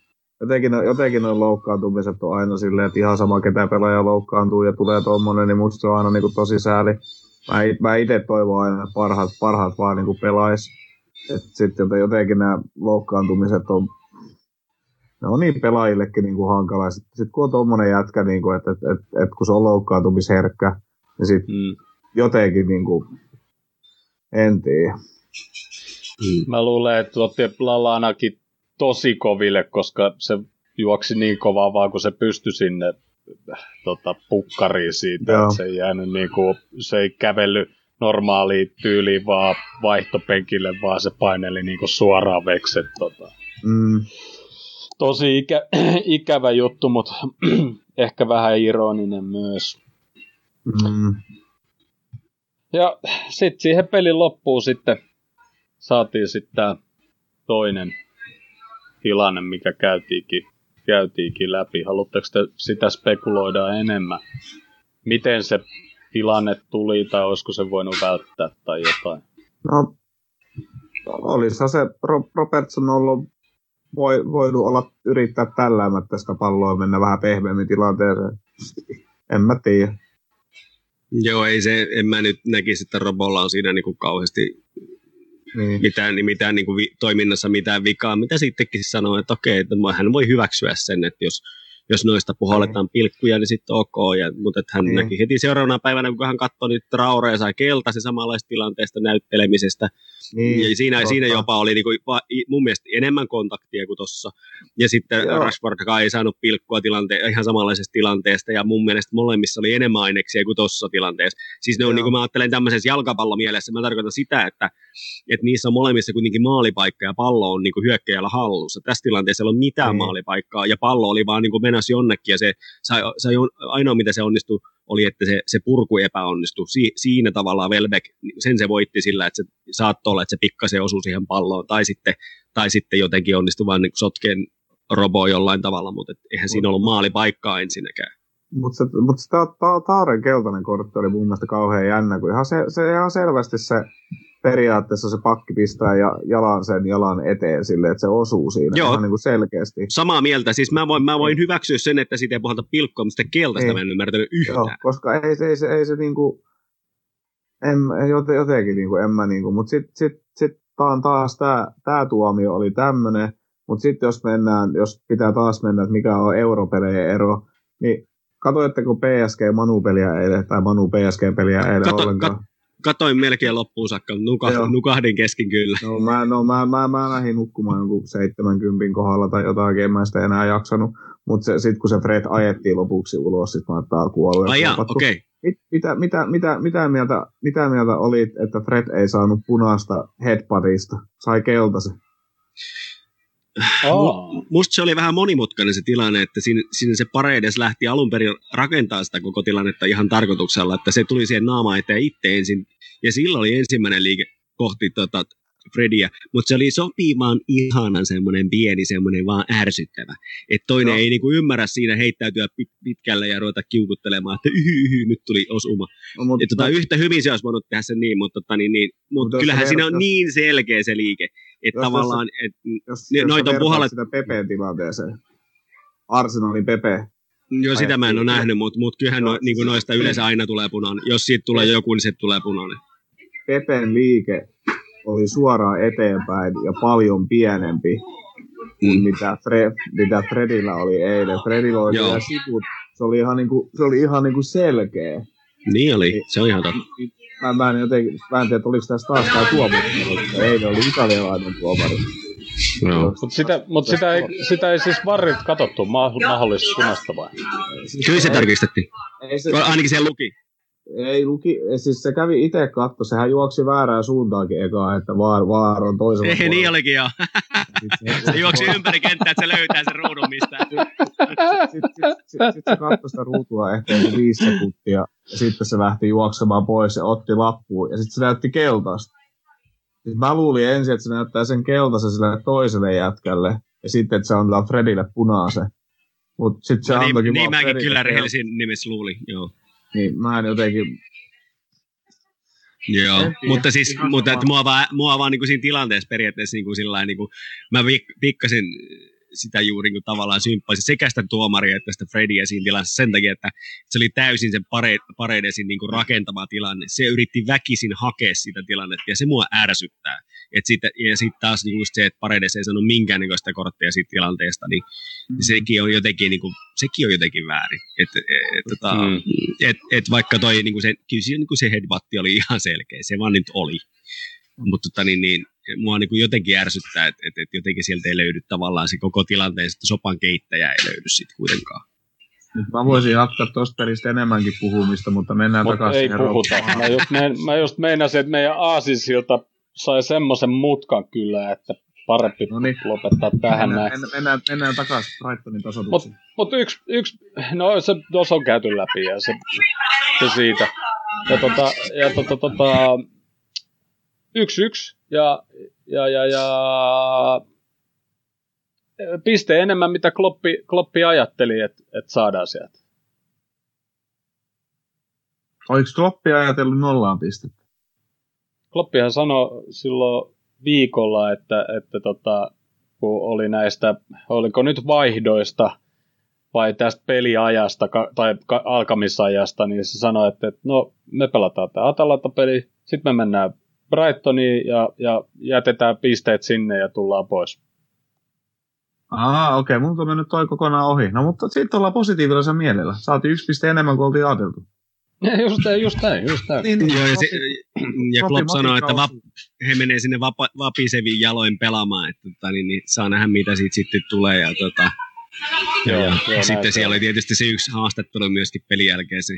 jotenkin, jotenkin noin loukkaantumiset on aina silleen, että ihan sama ketä pelaaja loukkaantuu ja tulee tuommoinen, niin musta se on aina niin kuin tosi sääli. Mä, mä itse toivon aina, että parhaat, parhaat vaan niin pelais. Sitten jotenkin nämä loukkaantumiset on ne on niin pelaajillekin niin kuin hankala. Sitten sit kun on tuommoinen jätkä, niin kuin, että, että, että, että, kun se on loukkaantumisherkkä, niin sitten mm. jotenkin niin kuin, en tiedä. Mm. Mä luulen, että otti Lalanakin tosi koville, koska se juoksi niin kovaa vaan, kun se pystyi sinne tota, pukkariin siitä. Joo. Se ei jäänyt niin kuin, se ei kävellyt normaaliin tyyliin vaan vaihtopenkille, vaan se paineli niin kuin suoraan vekset. Tota. Mm. Tosi ikä, ikävä juttu, mutta ehkä vähän ironinen myös. Mm. Ja sitten siihen pelin loppuun sitten saatiin sitten tämä toinen tilanne, mikä käytiinkin, käytiinkin läpi. Haluatteko te sitä spekuloida enemmän? Miten se tilanne tuli tai olisiko se voinut välttää tai jotain? No, olisi se Robertson ollut voi, voinut olla yrittää tälläämättä sitä palloa mennä vähän pehmeämmin tilanteeseen. En mä tiedä. Joo, ei se, en mä nyt näkisi, että Robolla on siinä niin kuin kauheasti niin. mitään, niin mitään niin kuin vi, toiminnassa mitään vikaa. Mitä sittenkin sanoo, että okei, että hän voi hyväksyä sen, että jos jos noista puhalletaan pilkkuja, niin sitten ok. Ja, mutta että hän mm. näki heti seuraavana päivänä, kun hän katsoi nyt Traore ja sai keltaisen samanlaista tilanteesta näyttelemisestä. Niin, ja siinä, totta. siinä jopa oli niinku, mun mielestä enemmän kontaktia kuin tuossa. Ja sitten Joo. Rashford ei saanut pilkkua tilante- ihan samanlaisesta tilanteesta. Ja mun mielestä molemmissa oli enemmän aineksia kuin tuossa tilanteessa. Siis ne on, niin kuin mä ajattelen tämmöisessä jalkapallomielessä, mä tarkoitan sitä, että, että niissä on molemmissa kuitenkin maalipaikka ja pallo on niin kuin hyökkäjällä hallussa. Tässä tilanteessa ei ole mitään mm. maalipaikkaa ja pallo oli vaan niin kuin painaa jonnekin ja se sai, sai, ainoa mitä se onnistui oli, että se, se purku epäonnistui. Si, siinä tavallaan Welbeck, sen se voitti sillä, että se saattoi olla, että se pikkasen osui siihen palloon tai sitten, tai sitten jotenkin onnistui vain niin sotkeen robo jollain tavalla, mutta et eihän siinä ollut maalipaikkaa ensinnäkään. Mutta se, mut se ta, ta, Taaren keltainen kortti oli mun mielestä kauhean jännä, kun ihan, se, se, ihan selvästi se periaatteessa se pakki pistää ja jalan sen jalan eteen sille, että se osuu siinä Joo. ihan niin kuin selkeästi. Samaa mieltä. Siis mä voin, mä voin hyväksyä sen, että siitä ei puhalta pilkkoa, mutta keltaista ei. mä en ymmärtänyt yhtään. Joo, koska ei, ei, se, ei se niin kuin, en, jotenkin niin kuin, en mä niin kuin, mutta sitten sit, sit, taas tämä tää tuomio oli tämmöinen, mutta sitten jos mennään, jos pitää taas mennä, että mikä on europelejä ero, niin katoitteko PSG Manu-peliä eilen, tai Manu PSG-peliä eilen Kato, ollenkaan? Kat- katoin melkein loppuun saakka, nuka, nukahdin kesken kyllä. No, mä, no, mä, mä, mä lähdin nukkumaan jonkun 70 kohdalla tai jotain, en mä sitä enää jaksanut. Mutta sitten kun se Fred ajettiin lopuksi ulos, sitten mä tää kuollut. Ai okei. Okay. Mit, mitä, mitä, mitä, mitä, mieltä, mitä mieltä olit, että Fred ei saanut punaista headpadista, sai keltaisen? Oh. Musta se oli vähän monimutkainen se tilanne, että siinä, siinä se Paredes lähti alun perin rakentaa sitä koko tilannetta ihan tarkoituksella, että se tuli siihen naama eteen itse ensin, ja silloin oli ensimmäinen liike kohti tota, Frediä, mutta se oli sopimaan ihanan semmoinen pieni, semmoinen vaan ärsyttävä. Että toinen no. ei niinku ymmärrä siinä heittäytyä pit- pitkälle ja ruveta kiukuttelemaan, että yhy, yhy, nyt tuli osuma. No, mutta, tota, no, yhtä hyvin se olisi voinut tehdä sen niin, mutta, tota, niin, niin, mutta kyllähän siinä on niin selkeä se liike, että tavallaan, jos, et, jos, jos noita on puhallet... sitä Pepeen tilanteeseen, Arsenalin Pepe, Joo, sitä mä en ole nähnyt, mutta mut kyllähän no, niin kuin noista yleensä aina tulee punainen. Jos siitä tulee joku, niin se tulee punainen. Pepen liike oli suoraan eteenpäin ja paljon pienempi kuin mm. mitä, Fred, mitä Fredillä oli eilen. Fredillä oli vielä siput, se oli ihan, niinku, se oli ihan niinku selkeä. Niin oli, se on ihan totta. Mä, mä, en jotenkin, mä en tiedä, että oliko tässä taas tämä tuomari, eilen oli italialainen tuomari. No. Mutta sitä, mut sitä, ei, sitä ei siis varrit katsottu mahdollisesti punaista vai? Kyllä se tarkistettiin. Ei se, Ainakin siellä luki. Ei luki, siis se kävi itse katto, sehän juoksi väärään suuntaankin ekaa, että vaar, vaar on toisella Ei, puolella. niin olikin joo. se, se juoksi ympäri kenttää, että se löytää sen ruudun mistään. Sitten sit, sit, sit, sit se katsoi sitä ruutua ehkä viisi sekuntia, ja sitten se lähti juoksemaan pois ja otti lappuun, ja sitten se näytti keltaista. Siis mä luulin ensin, että se näyttää sen keltaisen sille toiselle jätkälle, ja sitten, että se antaa Fredille punaisen. Mut sit se no, niin, niin mäkin kyllä rehellisin nimessä luulin, joo. Niin mä en jotenkin... Joo, en mutta siis, mutta että mua vaan, mua vaan niin kuin siinä tilanteessa periaatteessa niin kuin sillain, niin kuin, mä pikkasin sitä juuri niin kuin tavallaan symppaisi sekä sitä tuomaria että sitä Fredia siinä tilassa sen takia, että se oli täysin sen pare, Paredesin niin kuin rakentava tilanne. Se yritti väkisin hakea sitä tilannetta ja se mua ärsyttää. Et sit, ja sitten taas niin just se, että Paredes ei sanonut minkäännäköistä korttia siitä tilanteesta, niin mm. sekin on jotenkin, niin kuin, sekin on jotenkin väärin. Et, et, tota, mm. et, et vaikka toi, niin kuin se, kyllä se, niin kuin se headbatti oli ihan selkeä, se vaan nyt oli. Mm. Mutta tota, niin, niin, mua niin kuin jotenkin ärsyttää, että et, et jotenkin sieltä ei löydy tavallaan se koko tilanteen, että sopan keittäjä ei löydy sitten kuitenkaan. Nyt mä voisin jatkaa tuosta pelistä enemmänkin puhumista, mutta mennään Mut takaisin. ei puhuta. Mä just, mä just meinasin, että meidän aasinsilta sai semmoisen mutkan kyllä, että parempi no niin. lopettaa tähän mennään, näin. Mennään, mennään takaisin Brightonin tasoituksiin. Mutta mut yksi, yksi, no se tuossa on käyty läpi ja se, se siitä. Ja tota, ja tota, tota, yksi yksi ja, ja, ja, ja piste enemmän, mitä Kloppi, Kloppi ajatteli, että et saadaan sieltä. Oliko Kloppi ajatellut nollaan pistettä? Kloppihan sanoi silloin viikolla, että, että tota, kun oli näistä, oliko nyt vaihdoista vai tästä peliajasta tai alkamisajasta, niin se sanoi, että, että no me pelataan tämä Atalanta-peli, sitten me mennään Brightoniin ja, ja jätetään pisteet sinne ja tullaan pois. Ah, okei, okay. mun on mennyt toi kokonaan ohi. No mutta sitten ollaan positiivisella mielellä. Saatiin yksi piste enemmän kuin oltiin ajateltu. Just, just näin, just näin. Niin, niin, Joo, ja, se, ja Klopp sanoo, että vap, he menee sinne vapa, vapisevin jaloin pelaamaan, että tota, niin, niin, saa nähdä mitä siitä sitten tulee. Ja, tota, joo, ja joo, sitten siellä oli tietysti se yksi haastattelu myöskin pelin jälkeen se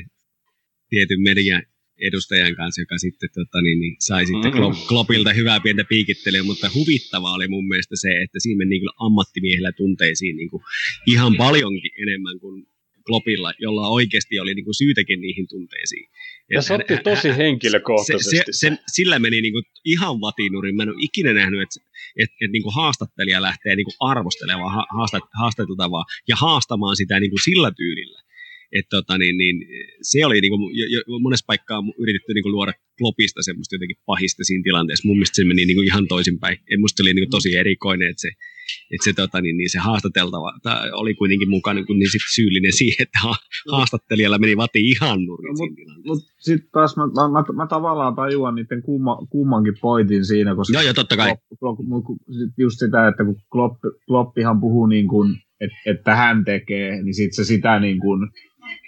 tietyn median edustajan kanssa, joka sitten tota, niin, niin, sai sitten mm-hmm. Kloppilta hyvää pientä piikittelyä, mutta huvittavaa oli mun mielestä se, että siinä meni niin ammattimiehillä tunteisiin niin kuin ihan paljonkin enemmän kuin Kloppilla, jolla oikeasti oli niin kuin syytäkin niihin tunteisiin. Ja se otti tosi henkilökohtaisesti. Se, se, sen, sillä meni niin kuin ihan vatinurin. Mä en ole ikinä nähnyt, että et, et niin kuin haastattelija lähtee niin kuin arvostelemaan haastat, haastateltavaa ja haastamaan sitä niin kuin sillä tyylillä. Et tota, niin, niin, se oli niin kuin, jo, jo, monessa paikkaa yritetty niin kuin luoda Klopista semmoista jotenkin pahista siinä tilanteessa. Mun mielestä se meni niin kuin ihan toisinpäin. Et musta oli niin kuin tosi erikoinen, että se, että se, tota, niin, niin se haastateltava oli kuitenkin mukana niin, niin sit syyllinen siihen, että ha, haastattelijalla meni vati ihan nurin no, siinä Mutta mut sitten taas mä, mä, mä, mä, tavallaan tajuan niiden kumma, kummankin pointin siinä, koska joo, joo, totta kai. Klopp, Klopp, just sitä, että kun Klopp, Kloppihan puhuu niin kuin, että, että hän tekee, niin sitten se sitä niin kuin,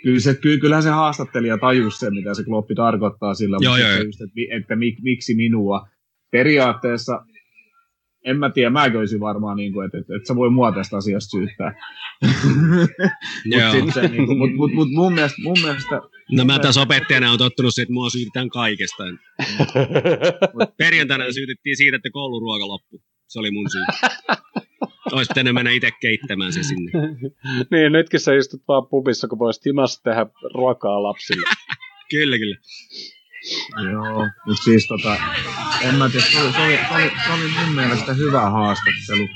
kyllä se, kyllähän se haastattelija tajus sen, mitä se Kloppi tarkoittaa sillä, joo, mutta joo, just, että, että, että miksi minua. Periaatteessa en mä tiedä, mä olisin varmaan, niin kuin, että, että, että sä voi mua tästä asiasta syyttää. mutta niin kuin, mut, mut, mut mun mielestä... Mun mielestä no mä taas opettajana on tottunut siihen, että mua syytetään kaikesta. Perjantaina syytettiin siitä, että kouluruoka loppu. Se oli mun syy. Olisi pitänyt mennä itse keittämään se sinne. niin, nytkin sä istut vaan pubissa, kun voisi timassa tehdä ruokaa lapsille. kyllä, kyllä. Joo, mutta siis tota, en mä tiedä, se oli, se oli, se oli, se oli mun mielestä hyvä haastattelu.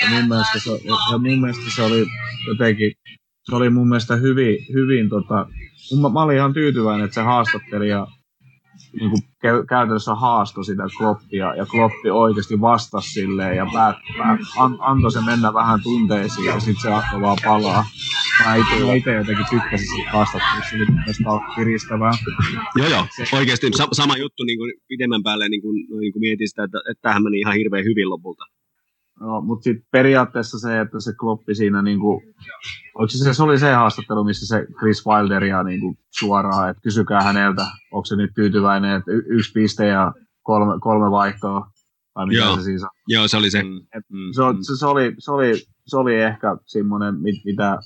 Ja mun mielestä se, ja mun mielestä se oli jotenkin, se oli mun mielestä hyvin, hyvin tota, mä, mä olin ihan tyytyväinen, että se haastattelija niin kuin käytännössä haasto sitä Kloppia, ja Kloppi oikeasti vastasi silleen, ja päät, päät, an, antoi se mennä vähän tunteisiin, ja sitten se alkoi vaan palaa. Mä itse, itse jotenkin tykkäsin siitä haastattelusta, se oli mielestäni kiristävää. Joo, joo, oikeasti sama juttu niin kuin pidemmän päälle niin kuin, niin kuin mietin sitä, että, että tämähän meni ihan hirveän hyvin lopulta. No, mutta sitten periaatteessa se, että se kloppi siinä, niin kuin, se, se oli se haastattelu, missä se Chris Wilderia niin kuin, suoraan, että kysykää häneltä, onko se nyt tyytyväinen, että y- yksi piste ja kolme, kolme vaihtoa, vai mitä Joo. se siis on. Joo, se oli se. Et, se, se, se, oli, se, oli, se oli ehkä semmoinen, mitä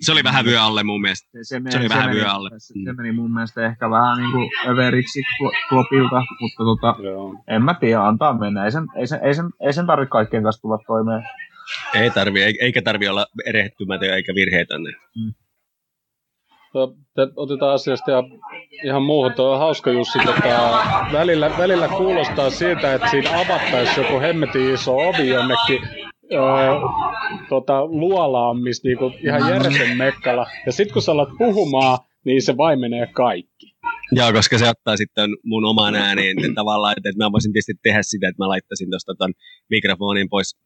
se oli vähän vyö alle mun mielestä. Se, se, meni, se oli vähän vyö alle. Se, se meni mun mielestä ehkä vähän niin kuin överiksi Kloppilta, mutta tota, en mä tiedä, antaa mennä. Ei sen, ei sen, ei sen, ei sen tarvitse kaikkien kanssa tulla toimeen. Ei tarvi, eikä tarvi olla erehtymätön eikä virheetönne. Mm. No, otetaan asiasta ja ihan muuhun. Tuo on hauska Jussi. Tota, välillä, välillä kuulostaa siltä, että siinä avattaisiin joku hemmetin iso ovi jonnekin öö, tota, luolaan, missä niinku ihan järjestön mekkala. Ja sitten kun sä alat puhumaan, niin se vain menee kaikki. Joo, koska se ottaa sitten mun oman ääneen että tavallaan, että, että mä voisin tietysti tehdä sitä, että mä laittaisin tuosta ton mikrofonin pois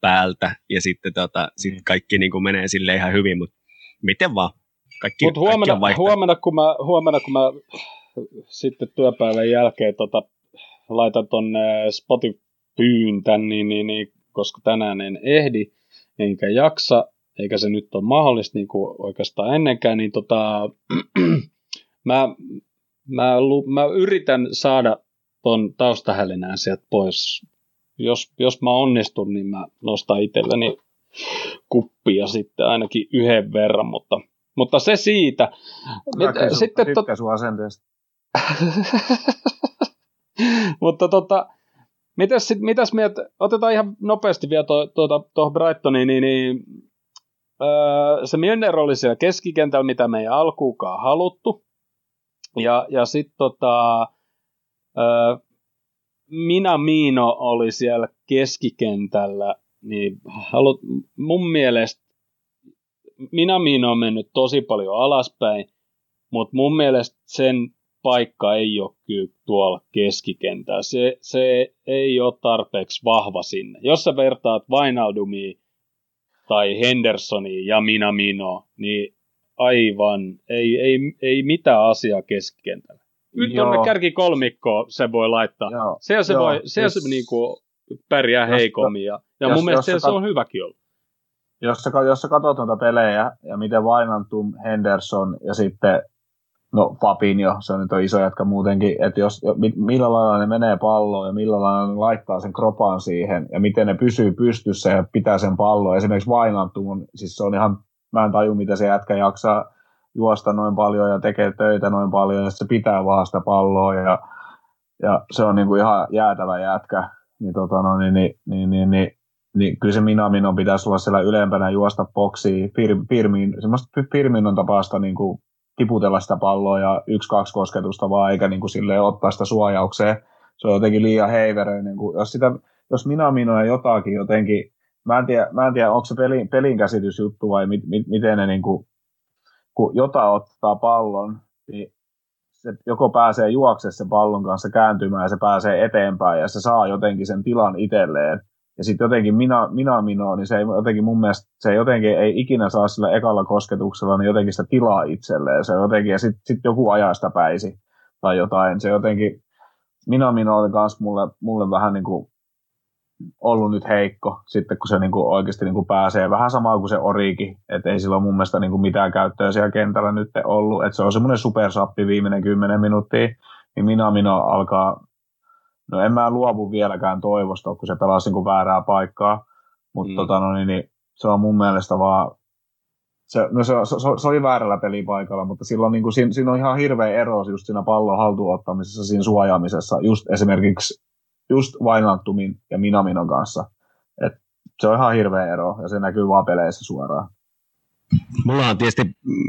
päältä ja sitten tota, sit mm. kaikki niin kuin menee sille ihan hyvin, mutta miten vaan. Kaikki, Mut huomenna, kaikki huomenna, kun mä, huomenna, kun mä sitten työpäivän jälkeen tota, laitan ton Spotify pyyntän, niin, niin, niin, koska tänään en ehdi, enkä jaksa, eikä se nyt ole mahdollista niin kuin oikeastaan ennenkään, niin tota, mä, mä, mä, yritän saada ton taustahälinään sieltä pois. Jos, jos mä onnistun, niin mä nostan itselleni kuppia sitten ainakin yhden verran, mutta, mutta se siitä. Mit, sitten to... sun asenteesta. mutta tota, Mitäs, sit, mitäs mieltä, otetaan ihan nopeasti vielä tuohon to, to, Brightoniin, niin, niin öö, se Milner oli siellä keskikentällä, mitä me ei alkuukaan haluttu. Ja, ja sitten tota, öö, Minä Miino oli siellä keskikentällä, niin halut, mun mielestä Minä Miino on mennyt tosi paljon alaspäin, mutta mun mielestä sen paikka ei ole kyllä tuolla keskikentällä. Se, se ei ole tarpeeksi vahva sinne. Jos sä vertaat Vainaldumia tai Hendersonia ja Minamino, niin aivan, ei, ei, ei mitään asiaa keskikentällä. Nyt on kärki kolmikko se voi laittaa. Joo. Se, se, Joo. voi, se, yes. se niinku pärjää jos, heikommin ja, ja jos, mun mielestä se, kat- on hyväkin ollut. Jos sä, jos sä katsot noita pelejä ja miten Vainantum, Henderson ja sitten no Fabinho, se on nyt iso jatka muutenkin, että jos, millä lailla ne menee palloon ja millä lailla ne laittaa sen kropan siihen ja miten ne pysyy pystyssä ja pitää sen pallon. Esimerkiksi Vainantumun, siis se on ihan, mä en taju, mitä se jätkä jaksaa, juosta noin paljon ja tekee töitä noin paljon ja se pitää vaan sitä palloa ja, ja se on niin kuin ihan jäätävä jätkä. Niin, tota, no, niin, niin, niin, niin, niin, niin kyllä se Minaminon pitäisi olla siellä ylempänä juosta boksiin, Fir, Firmin, semmoista Firminon tapaista niin kuin tiputella sitä palloa ja yksi-kaksi kosketusta vaan, eikä niin kuin silleen ottaa sitä suojaukseen. Se on jotenkin liian heiveröinen. Jos, sitä, jos Minaminoa jotakin jotenkin, mä en tiedä, mä en tiedä onko se pelin, pelin käsitysjuttu vai mit, mit, miten ne niin kuin, kun jota ottaa pallon, niin se joko pääsee juoksemaan sen pallon kanssa kääntymään ja se pääsee eteenpäin ja se saa jotenkin sen tilan itselleen. Ja sitten jotenkin minä, minä minua, niin se ei jotenkin mun mielestä, se ei jotenkin ei ikinä saa sillä ekalla kosketuksella niin jotenkin sitä tilaa itselleen. Se jotenkin, ja sitten sit joku ajaa sitä päisi tai jotain. Se jotenkin, minä minä oli kanssa mulle, mulle vähän niin kuin ollut nyt heikko, sitten kun se niin kuin oikeasti niin kuin pääsee vähän samaa kuin se Oriki, että ei sillä ole mun mielestä niin kuin mitään käyttöä siellä kentällä nyt ollut, että se on semmoinen supersappi viimeinen kymmenen minuuttia, niin minä minä alkaa, no en mä luovu vieläkään toivosta, kun se pelasi niin kuin väärää paikkaa, mutta mm. tota, no, niin, niin, se on mun mielestä vaan, se, no se, se, se, oli väärällä pelipaikalla, mutta silloin niin kuin, siinä, siinä on ihan hirveä ero just siinä pallon haltuunottamisessa, siinä suojaamisessa, just esimerkiksi just Vainantumin ja Minaminon kanssa. Et se on ihan hirveä ero ja se näkyy vaan peleissä suoraan. Mulla on tietysti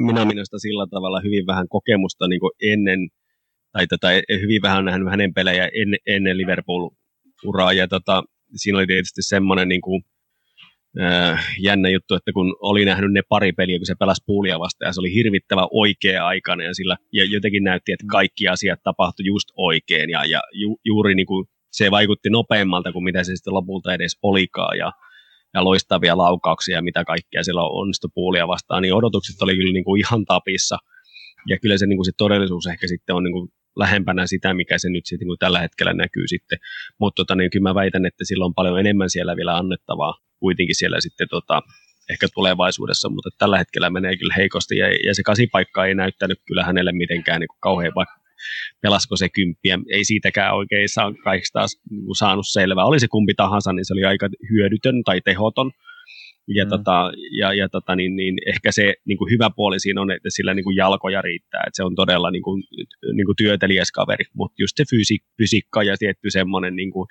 Minaminosta sillä tavalla hyvin vähän kokemusta niin ennen, tai tota, hyvin vähän nähnyt hänen pelejä ennen, ennen Liverpool-uraa, ja tota, siinä oli tietysti semmoinen niin kuin, äh, jännä juttu, että kun oli nähnyt ne pari peliä, kun se pelasi puulia vastaan, ja se oli hirvittävä oikea aikana, ja, sillä, ja jotenkin näytti, että kaikki asiat tapahtui just oikein, ja, ja ju, juuri niin kuin se vaikutti nopeammalta kuin mitä se sitten lopulta edes olikaan ja, ja loistavia laukauksia ja mitä kaikkea siellä onnistui puulia vastaan, niin odotukset oli kyllä niin kuin ihan tapissa. Ja kyllä se, niin kuin se todellisuus ehkä sitten on niin kuin lähempänä sitä, mikä se nyt sitten niin tällä hetkellä näkyy sitten, mutta tota, niin kyllä mä väitän, että sillä on paljon enemmän siellä vielä annettavaa kuitenkin siellä sitten tota, ehkä tulevaisuudessa, mutta tällä hetkellä menee kyllä heikosti ja, ja se kasipaikka ei näyttänyt kyllä hänelle mitenkään niin kauhean pelasko se kymppiä. Ei siitäkään oikein saa kaikista niin saanut selvää. Oli se kumpi tahansa, niin se oli aika hyödytön tai tehoton. Ja, mm. tota, ja, ja tota, niin, niin ehkä se niin kuin hyvä puoli siinä on, että sillä niin kuin jalkoja riittää, että se on todella niin kuin, niin kuin työtelijäs kaveri, mutta just se fysi, fysiikka ja tietty semmoinen, niin kuin,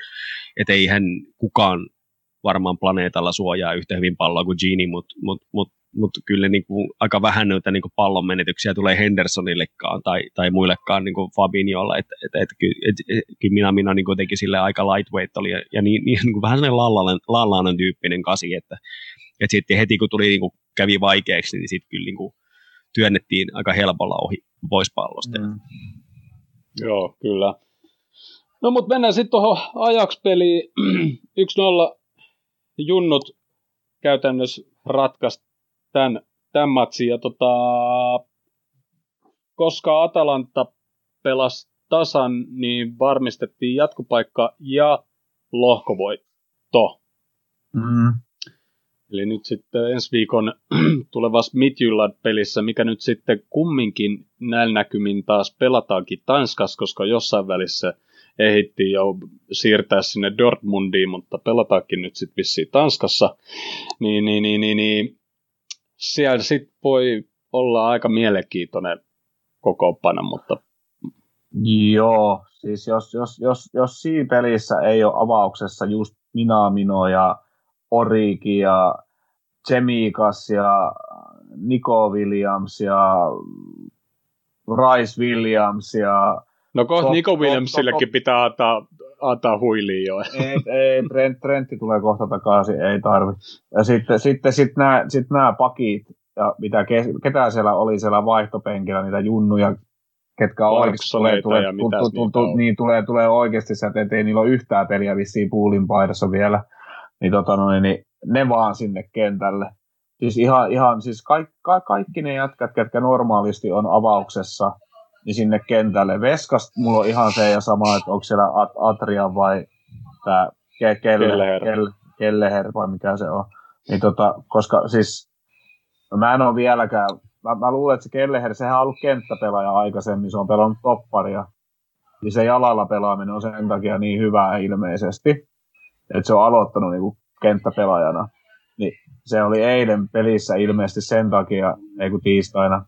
että eihän kukaan varmaan planeetalla suojaa yhtä hyvin palloa kuin Gini, mutta mut, mut, mutta kyllä niin kuin aika vähän noita niin kuin pallon menetyksiä tulee Hendersonillekaan tai, tai muillekaan niin kuin Fabinholla, että et, et, et, et, kyllä minä, minä niin kuitenkin sille aika lightweight oli ja, ja niin, niin, niin kuin vähän sellainen lallainen tyyppinen kasi, että, että sitten heti kun tuli niin kuin kävi vaikeaksi, niin sitten kyllä niin kuin työnnettiin aika helpolla ohi pois pallosta. Mm. Joo, kyllä. No mutta mennään sitten tuohon Ajax-peliin. 1-0 junnut käytännössä ratkaisi tämän, tämän matsin. Ja tota, koska Atalanta pelasi tasan, niin varmistettiin jatkopaikka ja lohkovoitto. Mm. Eli nyt sitten ensi viikon tulevassa Midjylland-pelissä, mikä nyt sitten kumminkin näillä näkymin taas pelataankin Tanskassa, koska jossain välissä ehittiin jo siirtää sinne Dortmundiin, mutta pelataankin nyt sitten vissiin Tanskassa, niin, niin, niin, niin, niin siellä sitten voi olla aika mielenkiintoinen kokoonpano, mutta... Joo, siis jos, jos, jos, jos siinä pelissä ei ole avauksessa just Minamino ja Oriki ja Chemikas ja Nico Williams ja Rice Williams ja... No kohta Nico Williamsillekin pitää antaa antaa huiliin jo. Ei, ei Trent, Trentti tulee kohta takaisin, ei tarvi. Ja sitten, sitten sit nämä, sit nämä pakit, ja mitä, ketä siellä oli siellä vaihtopenkillä, niitä junnuja, ketkä oikeasti tulee, tulee, tu, tu, tu, niin, tulee, tulee oikeasti sieltä, ettei niillä ole yhtään peliä vissiin puulin paidassa vielä. Niin, tota, no, niin, niin, ne vaan sinne kentälle. Siis ihan, ihan siis kaikki, kaikki ne jätkät, ketkä normaalisti on avauksessa, niin sinne kentälle. Veskas mulla on ihan se ja sama, että onko siellä Atria vai tämä Ke- Kelle, Kelleher. Kelle, Kelleher vai mikä se on. Niin tota, koska siis no mä en ole vieläkään, mä, mä luulen, että se Kelleher, sehän on ollut kenttäpelaaja aikaisemmin, se on pelannut topparia. Niin se jalalla pelaaminen on sen takia niin hyvää ilmeisesti, että se on aloittanut niinku kenttäpelaajana. Niin se oli eilen pelissä ilmeisesti sen takia, ei kun tiistaina,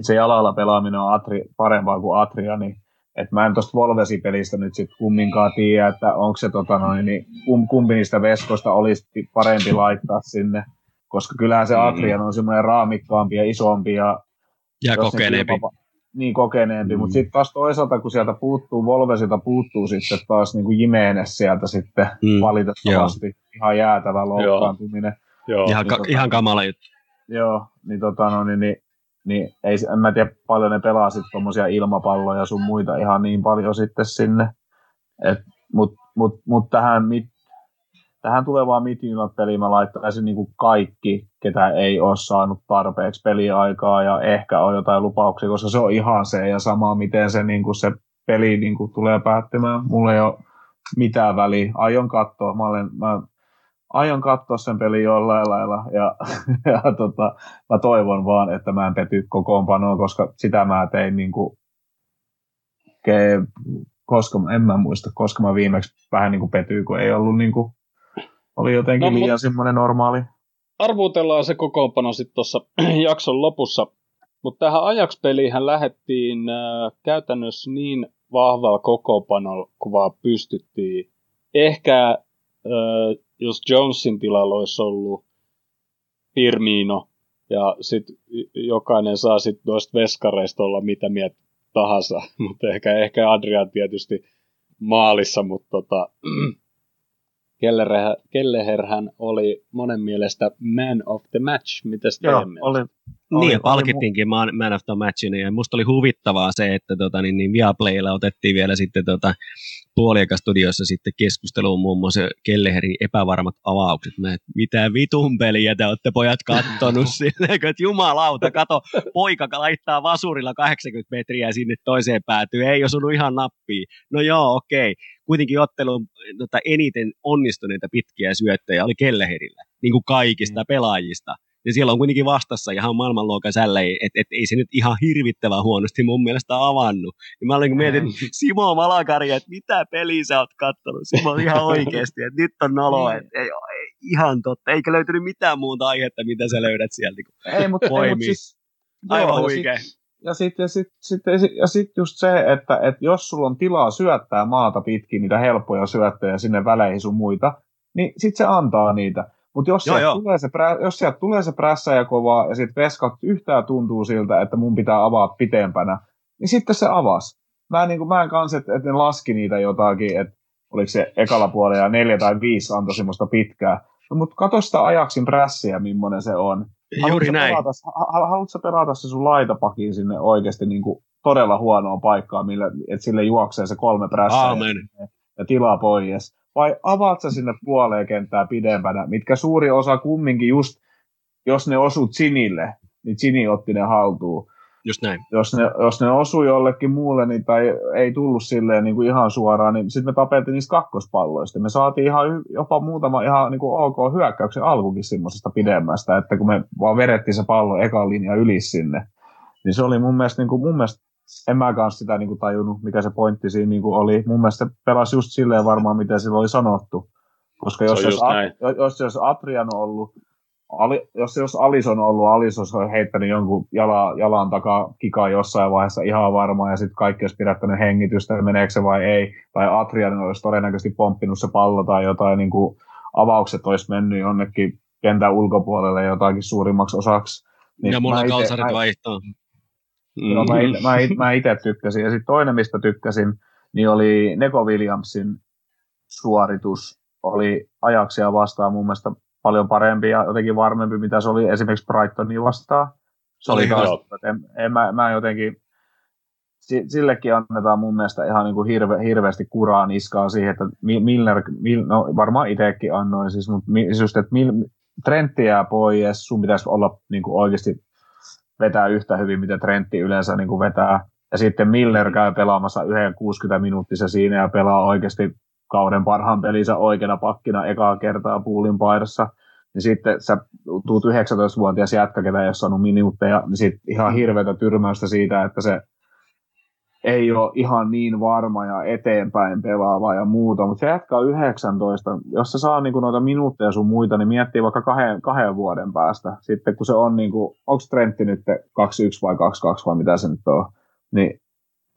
se jalalla pelaaminen on Atri, parempaa kuin Atria, niin et mä en tuosta Volvesi-pelistä nyt sitten kumminkaan tiedä, että onko se tota noin, niin kumpi niistä veskoista olisi parempi laittaa sinne, koska kyllähän se mm. Atrian on semmoinen raamikkaampi ja isompi ja, ja kokeneempi. Kilpapa, niin kokeneempi, mm. mutta sitten taas toisaalta, kun sieltä puuttuu, Volvesilta puuttuu sitten taas niin kuin Jimenez sieltä sitten mm. valitettavasti Joo. ihan jäätävä loukkaantuminen. Joo. Ihan, niin, ka- tota, ihan kamala juttu. Joo, niin, tota, no, niin, niin niin ei, en mä tiedä paljon ne pelaa sitten tuommoisia ilmapalloja sun muita ihan niin paljon sitten sinne. Mutta mut, mut tähän, mit, tähän tulevaan Midnight peliin mä laittaisin niin kaikki, ketä ei ole saanut tarpeeksi peliaikaa ja ehkä on jotain lupauksia, koska se on ihan se ja sama, miten se, niin kuin se peli niin kuin tulee päättymään. Mulla ei ole mitään väliä. Aion katsoa. Mä, olen, mä aion katsoa sen pelin jollain lailla ja, ja tota, mä toivon vaan, että mä en pety kokoonpanoon, koska sitä mä tein niin kuin, ke, koska, en mä muista, koska mä viimeksi vähän niin kuin petyin, kun ei ollut niin kuin, oli jotenkin no, liian semmoinen normaali. Arvuutellaan se kokoonpano sitten tuossa jakson lopussa, mutta tähän Ajax-peliin lähdettiin äh, käytännössä niin vahvalla kokoonpanolla, kun vaan pystyttiin. Ehkä äh, jos Jonesin tilalla olisi ollut Firmino, ja sitten jokainen saa sitten noista veskareista olla mitä mieltä tahansa, mutta ehkä, ehkä Adrian tietysti maalissa, mutta tota, Kelleherhän oli monen mielestä man of the match. Mitäs Joo, oli, oli, niin, palkittiinkin man, man of the matchin, ja musta oli huvittavaa se, että tota, niin, niin Viaplaylla otettiin vielä sitten tota, puoliakastudiossa sitten keskusteluun muun muassa Kelleherin epävarmat avaukset. Mä, että mitä vitun peliä te olette pojat kattonut sille, että jumalauta, kato, poika laittaa vasurilla 80 metriä sinne toiseen päätyyn, ei osunut ihan nappiin. No joo, okei. Kuitenkin ottelun tota, eniten onnistuneita pitkiä syöttöjä oli Kelleherillä, niin kuin kaikista mm. pelaajista ja siellä on kuitenkin vastassa ihan maailmanluokan sällejä, että et ei se nyt ihan hirvittävän huonosti mun mielestä avannut. Ja mä olin mietin Simo Malakari, että mitä peliä sä oot kattonut. Simo ihan oikeasti, että nyt on nolo, niin. että ei, ei, ihan totta. Eikä löytynyt mitään muuta aihetta, mitä sä löydät sieltä. Ei, mutta mut siis, Aivan joo, huikea. Ja sitten sit, sit, sit, ja sit just se, että et jos sulla on tilaa syöttää maata pitkin niitä helppoja syöttöjä sinne väleihin sun muita, niin sitten se antaa niitä. Mutta jos, joo, sieltä Tulee se, jos sieltä tulee se prässä ja kovaa ja sitten veskat yhtään tuntuu siltä, että mun pitää avaa pitempänä, niin sitten se avas. Mä en, niin kuin, mä en kanssa, että, että ne laski niitä jotakin, että oliko se ekalla puolella ja neljä tai viisi antoi semmoista pitkää. No, mutta katso sitä ajaksin prässiä, millainen se on. Juuri näin. Pelata, haluatko pelata se sun laitapakin sinne oikeasti niin kuin todella huonoon paikkaan, millä, että sille juoksee se kolme prässiä ja, ja tilaa pois vai avaat sä sinne puoleen kenttää pidempänä, mitkä suuri osa kumminkin just, jos ne osuu Chinille, niin Chini otti ne haltuun. Just näin. Jos ne, jos ne osui jollekin muulle niin, tai ei tullut silleen niin kuin ihan suoraan, niin sitten me tapeltiin niistä kakkospalloista. Me saatiin ihan jopa muutama ihan niin kuin ok hyökkäyksen alkukin semmoisesta pidemmästä, että kun me vaan vedettiin se pallo ekan linja yli sinne, niin se oli mun mielestä, niin kuin, mun mielestä en mä kanssa sitä niin kuin tajunnut, mikä se pointti siinä niin kuin oli. Mun mielestä se pelasi just silleen varmaan, miten sillä oli sanottu. Koska jos, jos, a, jos, jos Atrian on ollut, Ali, jos, jos Alis on ollut, Alis olisi heittänyt jonkun jala, jalan takaa kikaa jossain vaiheessa ihan varmaan, ja sitten kaikki olisi pidättänyt hengitystä, meneekö se vai ei, tai Atrian olisi todennäköisesti pomppinut se pallo tai jotain niin kuin avaukset olisi mennyt jonnekin kentän ulkopuolelle jotakin suurimmaksi osaksi. Niin ja mulla kalsarit vaihtaa. Mm-hmm. No, mä, it, mä, itse tykkäsin. Ja sitten toinen, mistä tykkäsin, niin oli Neko Williamsin suoritus. Oli ajaksia vastaan mun mielestä paljon parempi ja jotenkin varmempi, mitä se oli esimerkiksi Brightonia vastaan. Se oli taas, että en, en, mä, mä jotenkin, sillekin annetaan mun mielestä ihan niin kuin hirve, hirveästi kuraa niskaa siihen, että Milner, Mil, no varmaan itsekin annoin siis, mutta just, että Mil, Trentti jää pois, sun pitäisi olla niin kuin oikeasti vetää yhtä hyvin, mitä Trentti yleensä niin kuin vetää. Ja sitten Miller käy pelaamassa yhden 60 minuuttisen siinä ja pelaa oikeasti kauden parhaan pelinsä oikeana pakkina ekaa kertaa puulin paidassa. Niin sitten sä tuut 19-vuotias jätkä, ketä ei ole saanut minuutteja, niin sitten ihan hirveätä tyrmäystä siitä, että se ei ole ihan niin varma ja eteenpäin pelaava ja muuta, mutta se jatkaa 19. Jos se saa niin kuin noita minuutteja sun muita, niin miettii vaikka kahden, kahden vuoden päästä. Sitten kun se on, niin kuin, onko Trentti nyt 21 vai 22 vai mitä se nyt on, niin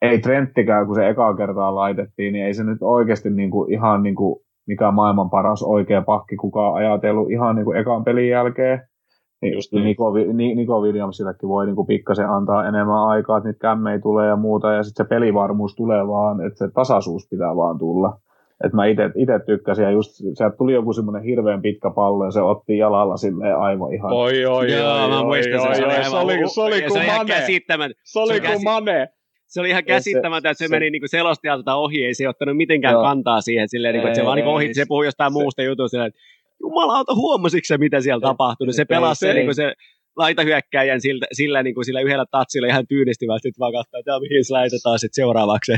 ei Trenttikään, kun se ekaa kertaa laitettiin, niin ei se nyt oikeasti niin kuin, ihan niin kuin, mikä maailman paras oikea pakki kukaan ajatellut ihan niin kuin ekan pelin jälkeen. Niin just niin. Niko, Niko Williamsillekin voi niin kuin pikkasen antaa enemmän aikaa, että niitä kämmei tulee ja muuta, ja sitten se pelivarmuus tulee vaan, että se tasaisuus pitää vaan tulla. Et mä itse tykkäsin, ja just sieltä tuli joku semmoinen hirveän pitkä pallo, ja se otti jalalla silleen aivan ihan... Oi, oi, Joo, oi, mä muistan oi, sen, oi, se oli se oli, se oli ihan mane. käsittämätön. Se oli kuin mane. Se oli ihan käsittämätöntä, että se, se- meni niin kuin selostajalta ohi, ei se ottanut mitenkään Joo. kantaa siihen, silleen, niin kuin, että se Ei, vaan niin ohi, se puhui jostain se- muusta jutusta, että jumalauta, huomasitko se, mitä siellä tapahtui? Se pelasi se, niin kuin se laitahyökkäjän sillä, sillä, niin kuin sillä yhdellä tatsilla ihan tyynistyvästi, että vaan katsoo, että mihin se laitetaan sitten seuraavaksi.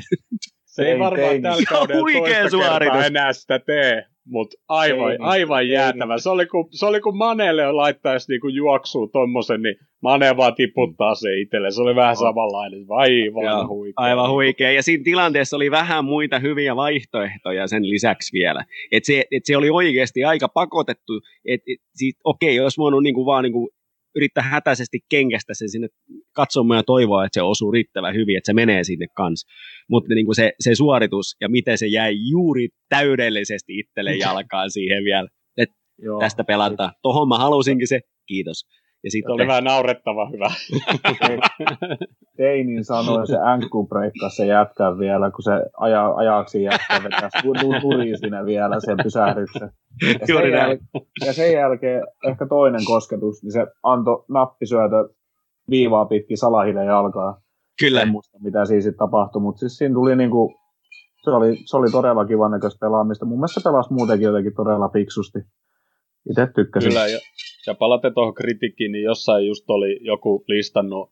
Se ei varmaan tällä kaudella toista suoritus. kertaa enää sitä tee, mutta aivan, Tein. aivan Tein. jäätävä. Se oli kun, se oli kun Manelle laittaisi niinku juoksua tommosen, niin Mane vaan tiputtaa se itselle. Se oli vähän samanlainen. Aivan Joo, huikea. Aivan huikea. Ja siinä tilanteessa oli vähän muita hyviä vaihtoehtoja sen lisäksi vielä. Et se, et se oli oikeasti aika pakotettu. Et, et, sit, okei, jos voinut niinku vaan niinku yrittää hätäisesti kenkästä sen sinne katsomaan ja toivoa, että se osuu riittävän hyvin, että se menee sinne kanssa. Mutta niinku se, se suoritus ja miten se jäi juuri täydellisesti itselle jalkaan siihen vielä. Joo. Tästä pelataan. Tohon mä halusinkin se. Kiitos. Ja sitten oli vähän naurettava hyvä. Teinin sanoi, se änkku breikkasi se jätkää vielä, kun se aja, ajaksi jätkä vetäisi turiin siinä vielä sen pysähdyksen. Ja sen, jäl- ja sen jälkeen ehkä toinen kosketus, niin se antoi nappisyötö viivaa pitkin salahille jalkaa. Kyllä. En muista, mitä siinä sitten tapahtui, mutta siis siinä tuli niinku, se oli, se oli todella kivan näköistä pelaamista. Mun mielestä se pelasi muutenkin jotenkin todella fiksusti. Itse tykkäsin. Kyllä, ja, ja palaten tuohon kritiikkiin, niin jossain just oli joku listannut,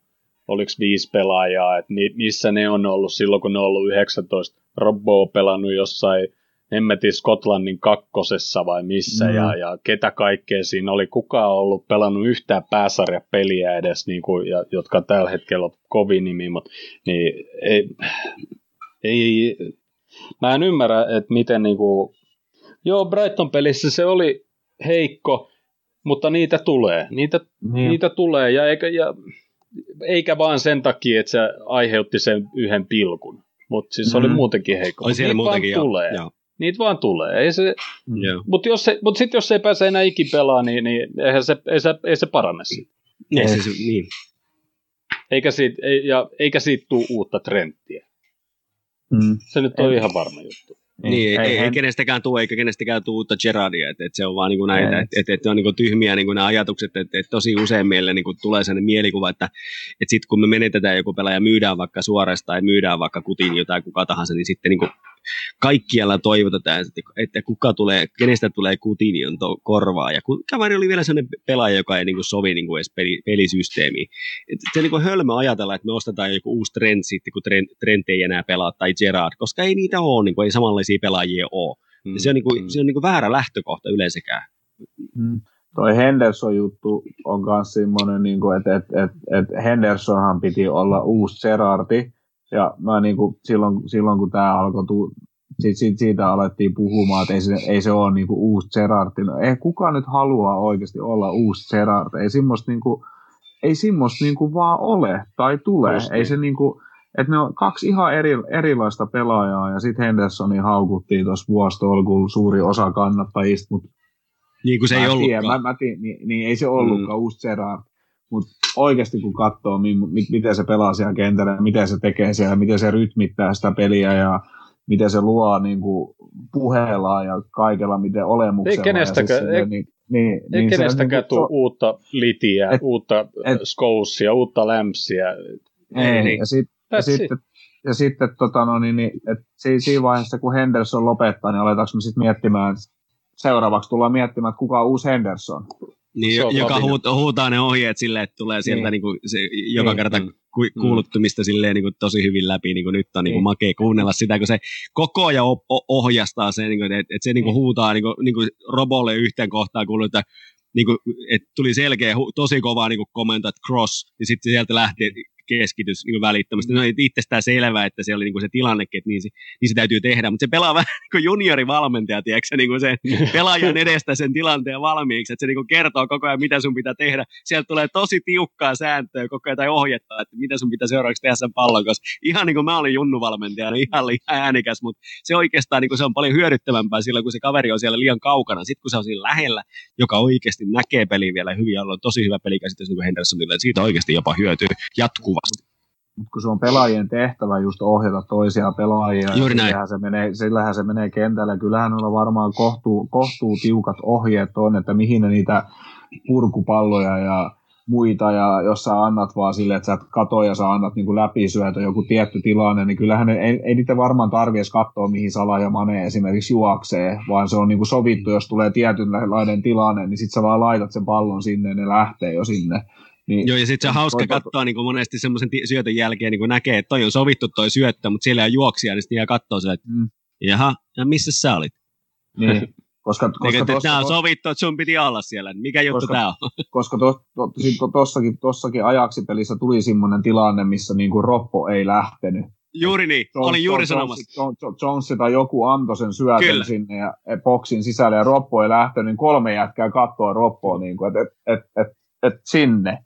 oliko viisi pelaajaa, että mi, missä ne on ollut silloin, kun ne on ollut 19. Robbo on pelannut jossain hemmetin Skotlannin kakkosessa vai missä, Mm. ja, ja ketä kaikkea siinä oli. Kuka on ollut pelannut yhtään pääsarjapeliä edes, niin kuin, ja, jotka tällä hetkellä on kovin nimi, mutta niin, ei, ei, mä en ymmärrä, että miten niin kuin, joo, Brighton-pelissä se oli heikko, mutta niitä tulee. Niitä, Niin. niitä tulee, ja eikä, ja eikä vaan sen takia, että se aiheutti sen yhden pilkun. Mutta siis se oli muutenkin heikko. Oli siellä niitä muutenkin vaan jo. tulee. Joo. Niitä vaan tulee. Ei se, Mm. Joo. mutta jos se, mut sitten jos se ei pääse enää ikin pelaa, niin, niin eihän se, ei, se, ei se parane siitä. Ei, se, se, niin. Eikä siitä, ei, ja, eikä siitä tule uutta trendtiä. Mm. Se nyt on Ei. ihan varma juttu. Niin, ei, ei, ei hän- kenestäkään tule, eikä kenestäkään tule uutta Gerardia, että et se on vaan niinku näitä, Ei. että et, et on niinku tyhmiä niinku nämä ajatukset, että et tosi usein meille niinku tulee sellainen mielikuva, että et sitten kun me menetetään joku pelaaja, myydään vaikka suorastaan, tai myydään vaikka kutin jotain kuka tahansa, niin sitten niinku kaikkialla toivotetaan, että, kuka tulee, kenestä tulee kutinion to, korvaa, ja kun kaveri oli vielä sellainen pelaaja, joka ei niinku sovi niinku edes peli, pelisysteemiin. Et se on niinku hölmö ajatella, että me ostetaan joku uusi trend sitten, kun trend, trend ei enää pelaa, tai Gerard, koska ei niitä ole, niinku, ei samanlaisia pelaajia ole. Ja se on, niinku, Mm. se on niinku väärä lähtökohta yleensäkään. Mm. Toi Henderson-juttu on myös semmoinen, niin että et, et, et Hendersonhan piti olla uusi Gerardi, ja mä niin kuin, silloin, silloin kun tämä alkoi, tu, sit, sit, siitä alettiin puhumaan, että ei se, ei se ole niin kuin uusi Gerardi. No, ei kukaan nyt halua oikeasti olla uusi Gerard. Ei semmoista, niin kuin, ei semmoista niin kuin vaan ole tai tule. Just ei niin. se niin kuin, että ne on kaksi ihan eri, erilaista pelaajaa, ja sitten Hendersonin haukuttiin tuossa vuostolkulla suuri osa kannattajista, mutta Niin kuin se mä ei tiedän, ollutkaan. Mä, mä tiedän, niin, niin, ei se ollutkaan mm. uusi Gerard. Mutta oikeasti kun katsoo, mi, mi, miten se pelaa siellä kentällä, miten se tekee siellä, miten se rytmittää sitä peliä ja miten se luo niin kuin puheella ja kaikella, miten olemuksella. Ei kenestäkään- ja ei- siis, niin, niin, Ei niin se- kenestäkään niin, tule uutta litiä, et- uutta et- skousia, uutta lämpsiä. Ei, Niin. ja, sit, ja That's sitten, ja sitten tota, no, niin, niin, et si, siinä vaiheessa, kun Henderson lopettaa, niin aletaanko me sitten miettimään, seuraavaksi tullaan miettimään, että kuka on uusi Henderson. Niin, on joka huut, huutaa ne ohjeet silleen, että tulee sieltä Niin. niin. Niinku se, joka Niin. kerta Mm. ku, kuuluttumista silleen niin kuin tosi hyvin läpi, niin kuin nyt on niin kuin Niin. makea kuunnella sitä, kun se koko ajan o- o- ohjastaa se, niin kuin, että, että se niin kuin Niin. huutaa niin kuin, niin kuin Robolle yhteen kohtaan kuuluu, että niin kuin, että tuli selkeä, tosi kova niin kuin komento, että cross, ja sitten sieltä lähti keskitys niin välittömästi. No itsestään selvää, että se oli niin kuin se tilanne, että niin se, niin se täytyy tehdä, mutta se pelaa vähän niin kuin juniorivalmentaja, tiedätkö, niin kuin se pelaajan edestä sen tilanteen valmiiksi, että se niin kuin kertoo koko ajan, mitä sun pitää tehdä. Sieltä tulee tosi tiukkaa sääntöä koko ajan tai ohjetta, että mitä sun pitää seuraavaksi tehdä sen pallon kanssa. Ihan niin kuin mä olin junnuvalmentaja, niin ihan, ihan äänikäs, mutta se oikeastaan niin kuin se on paljon hyödyttävämpää silloin, kun se kaveri on siellä liian kaukana. Sitten kun se on siinä lähellä, joka oikeasti näkee peliä vielä hyvin, ja on tosi hyvä pelikäsitys niin kuin Hendersonilla, että siitä oikeasti jopa hyötyy jatkuvasti. Mutta kun se on pelaajien tehtävä just ohjata toisia pelaajia, Juuri näin. sillähän se menee, sillähän se menee kentällä. Kyllähän on varmaan kohtuu, kohtuu tiukat ohjeet on, että mihin ne niitä purkupalloja ja muita, ja jos sä annat vaan silleen, että sä et kato ja sä annat niin läpisyötä joku tietty tilanne, niin kyllähän ne, ei, ei niitä varmaan tarvi edes katsoa, mihin Sala ja Mane esimerkiksi juoksee, vaan se on niin kuin sovittu, jos tulee tietynlainen tilanne, niin sit sä vaan laitat sen pallon sinne ja ne lähtee jo sinne. Niin, Joo, ja sitten se on hauska katsoa niin kuin monesti semmoisen syötön jälkeen, niin kuin näkee, että toi on sovittu toi syöttö, mutta siellä on juoksia, niin sitten jää katsoa se, että mm. jaha, ja missä sä olit? Niin, koska, koska Eikä, tossa, tämä on sovittu, että sun piti olla siellä. Mikä juttu koska, tämä on? Koska to, to, to, tossakin, tossakin ajaksipelissä tuli semmoinen tilanne, missä niinku Roppo ei lähtenyt. Juuri niin, Jones, olin juuri Jones, sanomassa. Jones, Jones tai joku antoi sen syötön Kyllä. sinne ja ja boksin sisälle ja Roppo ei lähtenyt, niin kolme jätkää kattoa Roppoa, niin kuin, että et, et, et, et sinne,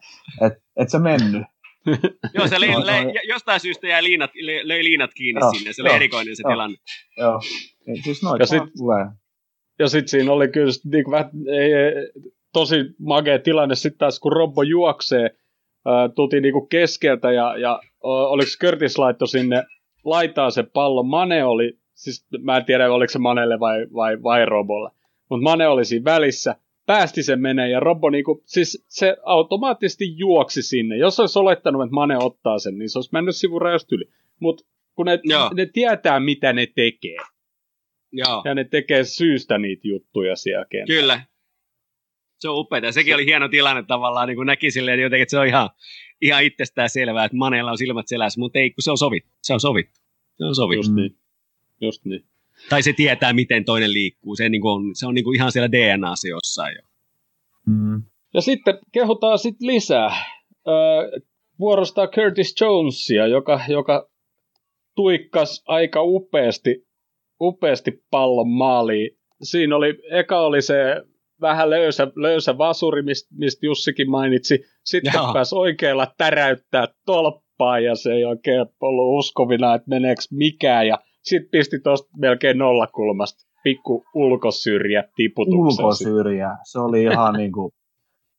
että et se mennyt. Joo, se No, le, jostain syystä jäi liinat, le, löi liinat kiinni Joo, sinne, se oli joo, erikoinen se joo. tilanne. Joo. Niin, siis noita Ja sit- vaan tulee. Ja sitten siinä oli kyllä sit niinku vähän, ei, tosi magea tilanne sitten taas, kun Robbo juoksee, ää, tultiin niinku keskeltä ja, ja oliko Curtis laitto sinne laitaa se pallo. Mane oli, siis mä en tiedä oliko se Manelle vai, vai, vai Robolle, mutta Mane oli siinä välissä, päästi sen menee ja Robbo niinku, siis se automaattisesti juoksi sinne. Jos olisi olettanut, että Mane ottaa sen, niin se olisi mennyt sivurajasta yli. Mutta kun ne, Joo. ne tietää, mitä ne tekee, Joo, ja ne tekee syystä niitä juttuja siellä kentällä. kyllä. Se on upeaa. Sekin oli hieno tilanne tavallaan, niin kuin näki silleen jotenkin, että se on ihan, ihan itsestään selvää, että Manella on silmät selässä, mutta ei, kun se on sovittu. Se on sovittu. Se on sovittu. Just niin. Just niin. Tai se tietää, miten toinen liikkuu. Se, niin kuin on, se on niin kuin ihan siellä DNAssa jossain jo. Mm. Ja sitten kehutaan sitten lisää. Öö, vuorostaa Curtis Jonesia, joka, joka tuikkas aika upeasti, upeasti pallon maaliin. Siinä oli, eka oli se vähän löysä, löysä vasuri, mistä mist Jussikin mainitsi. Sitten Joo. pääsi oikealla täräyttää tolppaa ja se ei oikein ollut uskovina, että meneekö mikään. Ja sitten pisti tuosta melkein nollakulmasta pikku ulkosyrjä tiputuksen. ulkosyrjä. Se oli ihan niin kuin,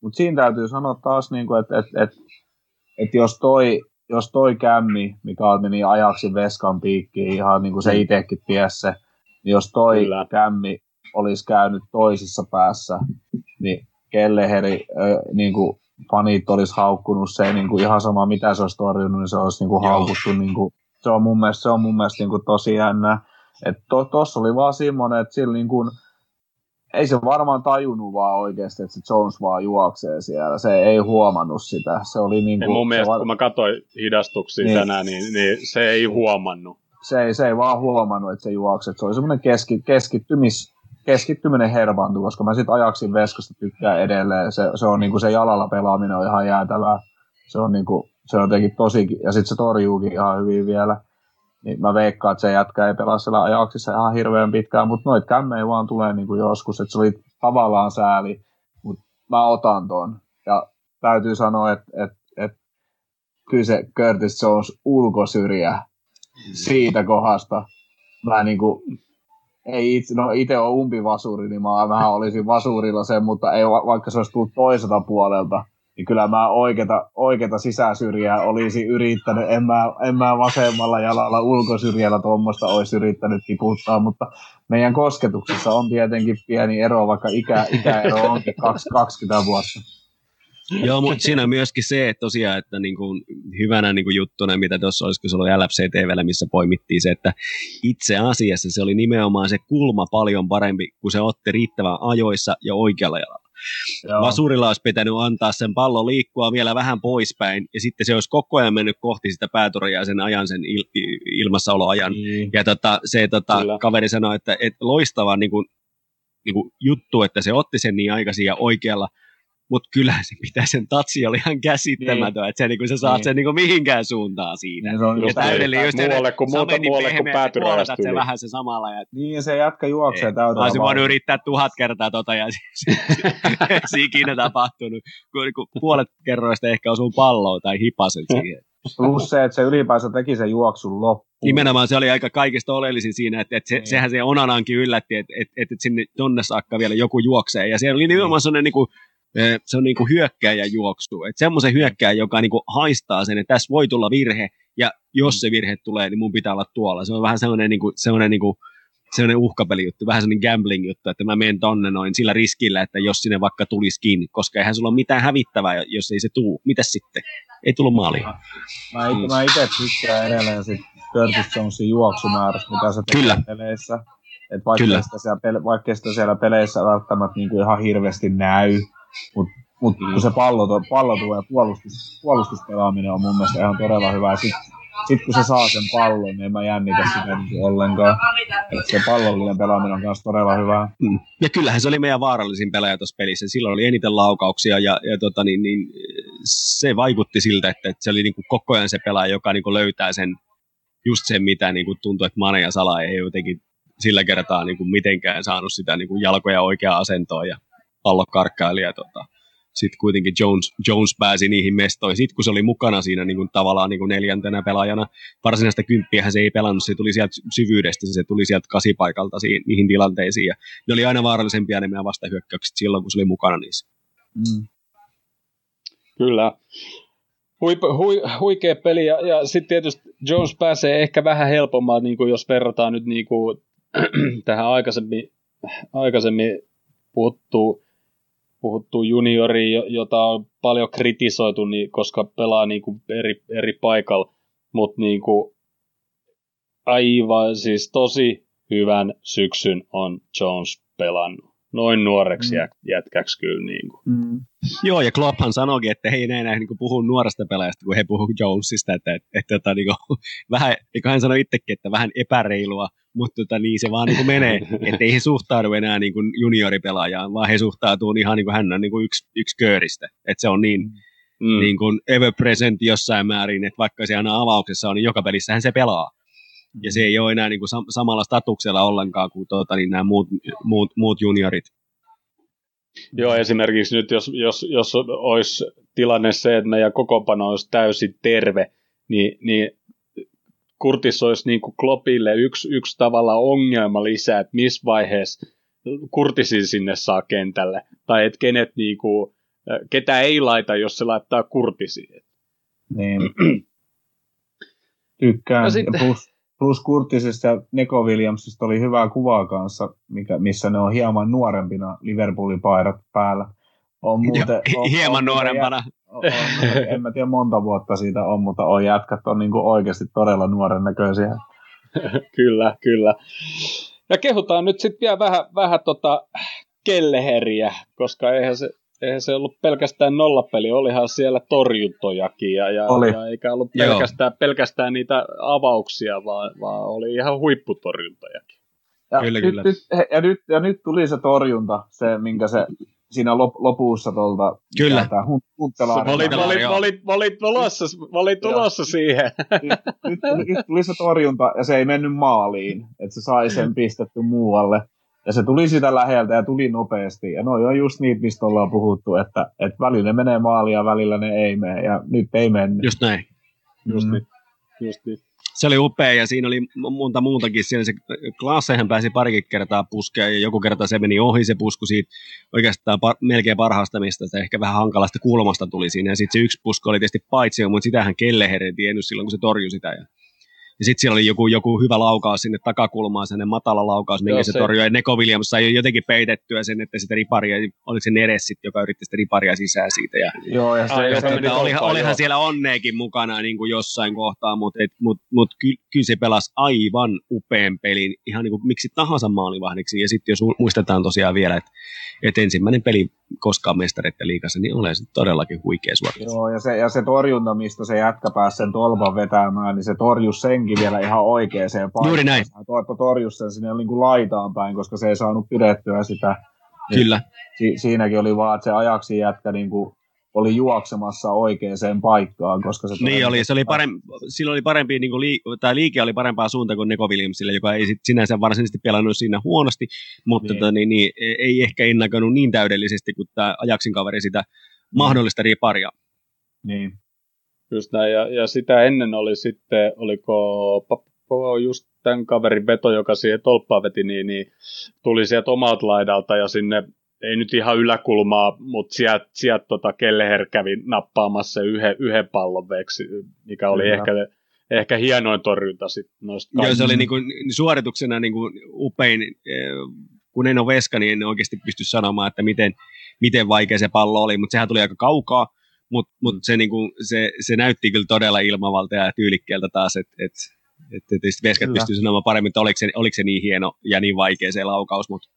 mutta siinä täytyy sanoa taas, niin kuin, että, että, että, että jos toi, jos toi kämmi, mikä meni ajaksi veskan piikkiin, ihan niin kuin se itsekin tiesi se, niin jos toi Mm. Kyllä. kämmi olisi käynyt toisessa päässä, niin Kelleheri, ö, niin kuin fanit olisi haukkunut se niin kuin ihan sama mitä se olisi torjunut, niin se olisi niin kuin haukuttu. Niin kuin, se on mun mielestä, se on mun mielestä niin kuin tosi jännä. Että to, tossa oli vaan semmoinen, että sillä niin kuin, ei se varmaan tajunnut vaan oikeasti, että se Jones vaan juoksee siellä. Se ei huomannut sitä. Se oli niin kuin, mun se, mielestä, var, kun mä katsoin hidastuksia Niin. tänään, niin, niin se ei huomannut. se, ei, se ei vaan huomannut, että se juoksee. Se oli semmoinen keski, keskittymis, keskittyminen hervaantui, koska mä sitten ajaksin veskasta tykkään edelleen. Se, se on niin kuin se jalalla pelaaminen on ihan jäätävää. Se on niin kuin, se on jotenkin tosi, ja sitten se torjuukin ihan hyvin vielä. Niin mä veikkaan, että se jätkä ei pelaa siellä ajaksissa ihan hirveän pitkään, mutta noit kämmejä vaan tulee niin kuin joskus, että se oli tavallaan sääli, mutta mä otan ton. Ja täytyy sanoa, että, että, että kyllä se Curtis Jones ulkosyrjä siitä kohdasta. Mä niinku, ei itse, no itse on umpivasuri, niin mä vähän olisin vasurilla sen, mutta ei, va- vaikka se olisi tullut toiselta puolelta, niin kyllä mä oikeata, oikeata sisäsyrjää olisi yrittänyt, en mä, en mä vasemmalla jalalla ulkosyrjällä tuommoista olisi yrittänyt tiputtaa, mutta meidän kosketuksessa on tietenkin pieni ero, vaikka ikä, ikäero onkin kaksi- 20 vuotta. Joo, mutta siinä myöskin se, että tosiaan, että niin kuin hyvänä niin kuin juttuna, mitä tuossa olisiko se ollut LFC TVllä, missä poimittiin se, että itse asiassa se oli nimenomaan se kulma paljon parempi, kun se otti riittävän ajoissa ja oikealla jalalla. Joo. Vasurilla olisi pitänyt antaa sen pallon liikkua vielä vähän poispäin, ja sitten se olisi koko ajan mennyt kohti sitä päätoria ja sen ajan, sen il, il- ilmassaoloajan. Niin. Ja tota, se tota, Kyllä. kaveri sanoi, että, että loistava niin kuin, niin kuin juttu, että se otti sen niin aikaisin ja oikealla mutta kyllähän se pitää sen tatsi oli ihan käsittämätön, niin. että se, niin sä saat niin. sen niin kuin mihinkään suuntaan siinä. Niin, se on ja täydellinen just muualle kuin, muuta, muualle kuin päätyrajasta se vähän se samalla. Ja... Niin, ja se jatka juoksee täydellä. Olisin voinut yrittää tuhat kertaa tota, ja se ikinä tapahtunut. Kun, kun puolet kerroista ehkä osuu palloa tai hipasen siihen. Plus se, että se ylipäänsä teki sen juoksun loppuun. Nimenomaan se oli aika kaikista oleellisin siinä, että, että se, niin. sehän se Onanankin yllätti, että, että, että sinne tonne saakka vielä joku juoksee. Ja se oli nimenomaan sellainen niin kuin, se on niin kuin hyökkääjä juoksu. Että semmoisen hyökkääjä, joka niin kuin haistaa sen, että tässä voi tulla virhe, ja jos se virhe tulee, niin mun pitää olla tuolla. Se on vähän semmoinen, niin kuin, semmoinen niin kuin, sellainen uhkapelijuttu, vähän sellainen gambling juttu, että mä menen tonne noin sillä riskillä, että jos sinne vaikka tulisikin, koska eihän sulla ole mitään hävittävää, jos ei se tuu. Mitäs sitten? Ei tullut maaliin. Mä, mä itse tykkään edelleen sit Curtis Jonesin juoksumäärästä, mitä se tekee Kyllä. peleissä. Et vaikka, Kyllä. Sitä siellä, vaikka sitä siellä peleissä välttämättä niinku ihan hirveästi näy, mutta mut mm. kun se pallo, pallo ja puolustus, puolustuspelaaminen on mun mielestä ihan todella hyvä. Sitten sitten kun se saa sen pallon, niin en mä jännitä sitä niin ollenkaan. Et se pallollinen pelaaminen on myös todella hyvää. Mm. Ja kyllähän se oli meidän vaarallisin pelaaja tuossa pelissä. Silloin oli eniten laukauksia ja, ja tota, niin, niin, se vaikutti siltä, että, että se oli niin kuin koko ajan se pelaaja, joka niin kuin löytää sen just sen, mitä niin kuin tuntui, että Mane ja Sala ei jotenkin sillä kertaa niin kuin mitenkään saanut sitä niin kuin jalkoja oikeaa asentoa ja pallo karkkaili ja tota, sitten kuitenkin Jones, Jones pääsi niihin mestoihin. Sitten kun se oli mukana siinä niin kuin tavallaan niin kuin neljäntenä pelaajana, varsinaista kymppiä se ei pelannut, se tuli sieltä syvyydestä, se tuli sieltä kasipaikalta siihen, niihin tilanteisiin. Ja ne oli aina vaarallisempia ne meidän vastahyökkäykset silloin, kun se oli mukana niissä. Mm. Kyllä. Hui, hui, huikea peli ja, ja sitten tietysti Jones pääsee ehkä vähän helpommin, niin kuin jos verrataan nyt niin kuin, tähän aikaisemmin, aikaisemmin puhuttuun puhuttu juniori, jota on paljon kritisoitu, niin, koska pelaa niin kuin eri, eri paikalla, mutta niin kuin, aivan siis tosi hyvän syksyn on Jones pelannut. Noin nuoreksi mm. jätkäksi kyllä. Niin kuin. Mm. Joo, ja Klopphan sanoikin, että he ei enää niin puhu nuoresta pelaajasta, kun he puhuvat Jonesista, että, että, että, että niin kuin, vähän, niin kuin hän sanoi itsekin, että vähän epäreilua mutta tota, niin se vaan niin kuin menee, että ei he suhtaudu enää niin kuin junioripelaajaan, vaan he suhtautuu ihan niin kuin hän on niin kuin yksi, yksi kööristä, että se on niin, mm. niin kuin ever present jossain määrin, että vaikka se aina avauksessa on, niin joka pelissähän se pelaa. Ja se ei ole enää niin kuin sam- samalla statuksella ollenkaan kuin tuota, niin nämä muut, muut, muut juniorit. Joo, esimerkiksi nyt jos, jos, jos olisi tilanne se, että meidän kokoonpano olisi täysin terve, niin, niin Kurtis olisi niin kuin Kloppille yksi, yksi tavalla ongelma lisää, että missä vaiheessa Kurtisin sinne saa kentälle, tai että kenet niin kuin, ketä ei laita, jos se laittaa Kurtisiin. Niin. Tykkään. No sitten... plus, plus Kurtisista ja Neko Williamsista oli hyvää kuvaa kanssa, mikä, missä ne on hieman nuorempina Liverpoolin paidat päällä. On muuten, on, hieman on, nuorempana. On, on, en mä tiedä monta vuotta siitä on, mutta on jätkät on niin oikeasti todella nuoren näköisiä. kyllä, kyllä. Ja kehutaan nyt sitten vielä vähän, vähän tota Kelleheriä, koska eihän se, eihän se ollut pelkästään nollapeli, olihan siellä torjuntojakin ja, ja, oli. ja eikä ollut pelkästään, pelkästään niitä avauksia, vaan, vaan oli ihan huipputorjuntojakin. Ja, kyllä, nyt, kyllä. Nyt, ja, nyt, ja nyt tuli se torjunta, se minkä se siinä lop, lopussa tuolta. Kyllä. Mä olin, mä, olin, mä, olin, mä, olin tulossa, mä olin tulossa siihen. Nyt, nyt, nyt, tuli se torjunta ja se ei mennyt maaliin, että se sai sen pistetty muualle. Ja se tuli sitä läheltä ja tuli nopeasti. Ja noi on just niitä, mistä ollaan puhuttu, että, että välillä ne menee maaliin ja välillä ne ei mene. Ja nyt ei mennyt. Just näin. Just mm. niin. Just niin se oli upea ja siinä oli monta muutakin. Siellä se Klaassehän pääsi parikin kertaa puskea ja joku kerta se meni ohi se pusku siitä oikeastaan par, melkein parhaasta mistä se ehkä vähän hankalasta kulmasta tuli siinä. Ja sitten se yksi pusku oli tietysti paitsi, mutta sitähän Kelleher ei tiennyt silloin, kun se torjui sitä. Ja ja sitten siellä oli joku, joku hyvä laukaus sinne takakulmaan, sellainen matala laukaus, minkä se, se torjui. Ja Neko Williams sai jotenkin peitettyä sen, että sitä riparia, oliko se Neres sit, joka yritti sitä riparia sisään siitä. Ja, Joo, ja se, Ai, se, se, se olihan, olihan siellä onneekin mukana niin kuin jossain kohtaa, mutta et, mut, mut ky, kyllä se pelasi aivan upean pelin, ihan niin kuin miksi tahansa maalivahdiksi. Ja sitten jos muistetaan tosiaan vielä, että että ensimmäinen peli koskaan mestareiden liikassa, niin ole se todellakin huikea suoritus. Joo, ja se, ja se torjunta, mistä se jätkä pääsi sen tolpan vetämään, niin se torjus senkin vielä ihan oikeeseen paikkaan. Juuri näin. Se torjus sen sinne niin kuin laitaan päin, koska se ei saanut pidettyä sitä Kyllä. Si- siinäkin oli vaan, että se ajaksi jätkä niin kuin oli juoksemassa oikeaan paikkaan, koska se... Niin oli, se oli parempi, sillä oli parempi, niin kuin liik- tai liike oli parempaa suuntaan kuin Neko Williamsille, joka ei sit sinänsä varsinaisesti pelannut siinä huonosti, mutta niin. Tota, niin, niin, ei ehkä ennakoinut niin täydellisesti kuin tämä Ajaksin kaveri sitä mahdollista riparia. Niin. Just näin, ja, ja sitä ennen oli sitten, oliko just tämän kaverin veto, joka siihen tolppaan veti, niin, niin tuli sieltä omalta laidalta ja sinne ei nyt ihan yläkulmaa, mutta sieltä sielt, tota Kelleher kävi nappaamassa yhden, yhden pallon veksi, mikä oli ehkä, ehkä hienoin torjunta sit noista Joo, se oli niinku, suorituksena niinku upein, eh, kun en ole veska, niin en oikeasti pysty sanomaan, että miten, miten vaikea se pallo oli, mutta sehän tuli aika kaukaa, mutta mut se, niinku, se, se näytti kyllä todella ilmavalta ja tyylikkeeltä taas, että et, et, et, et Veskat pystyy sanomaan paremmin, että oliko se, oliko se niin hieno ja niin vaikea se laukaus, mutta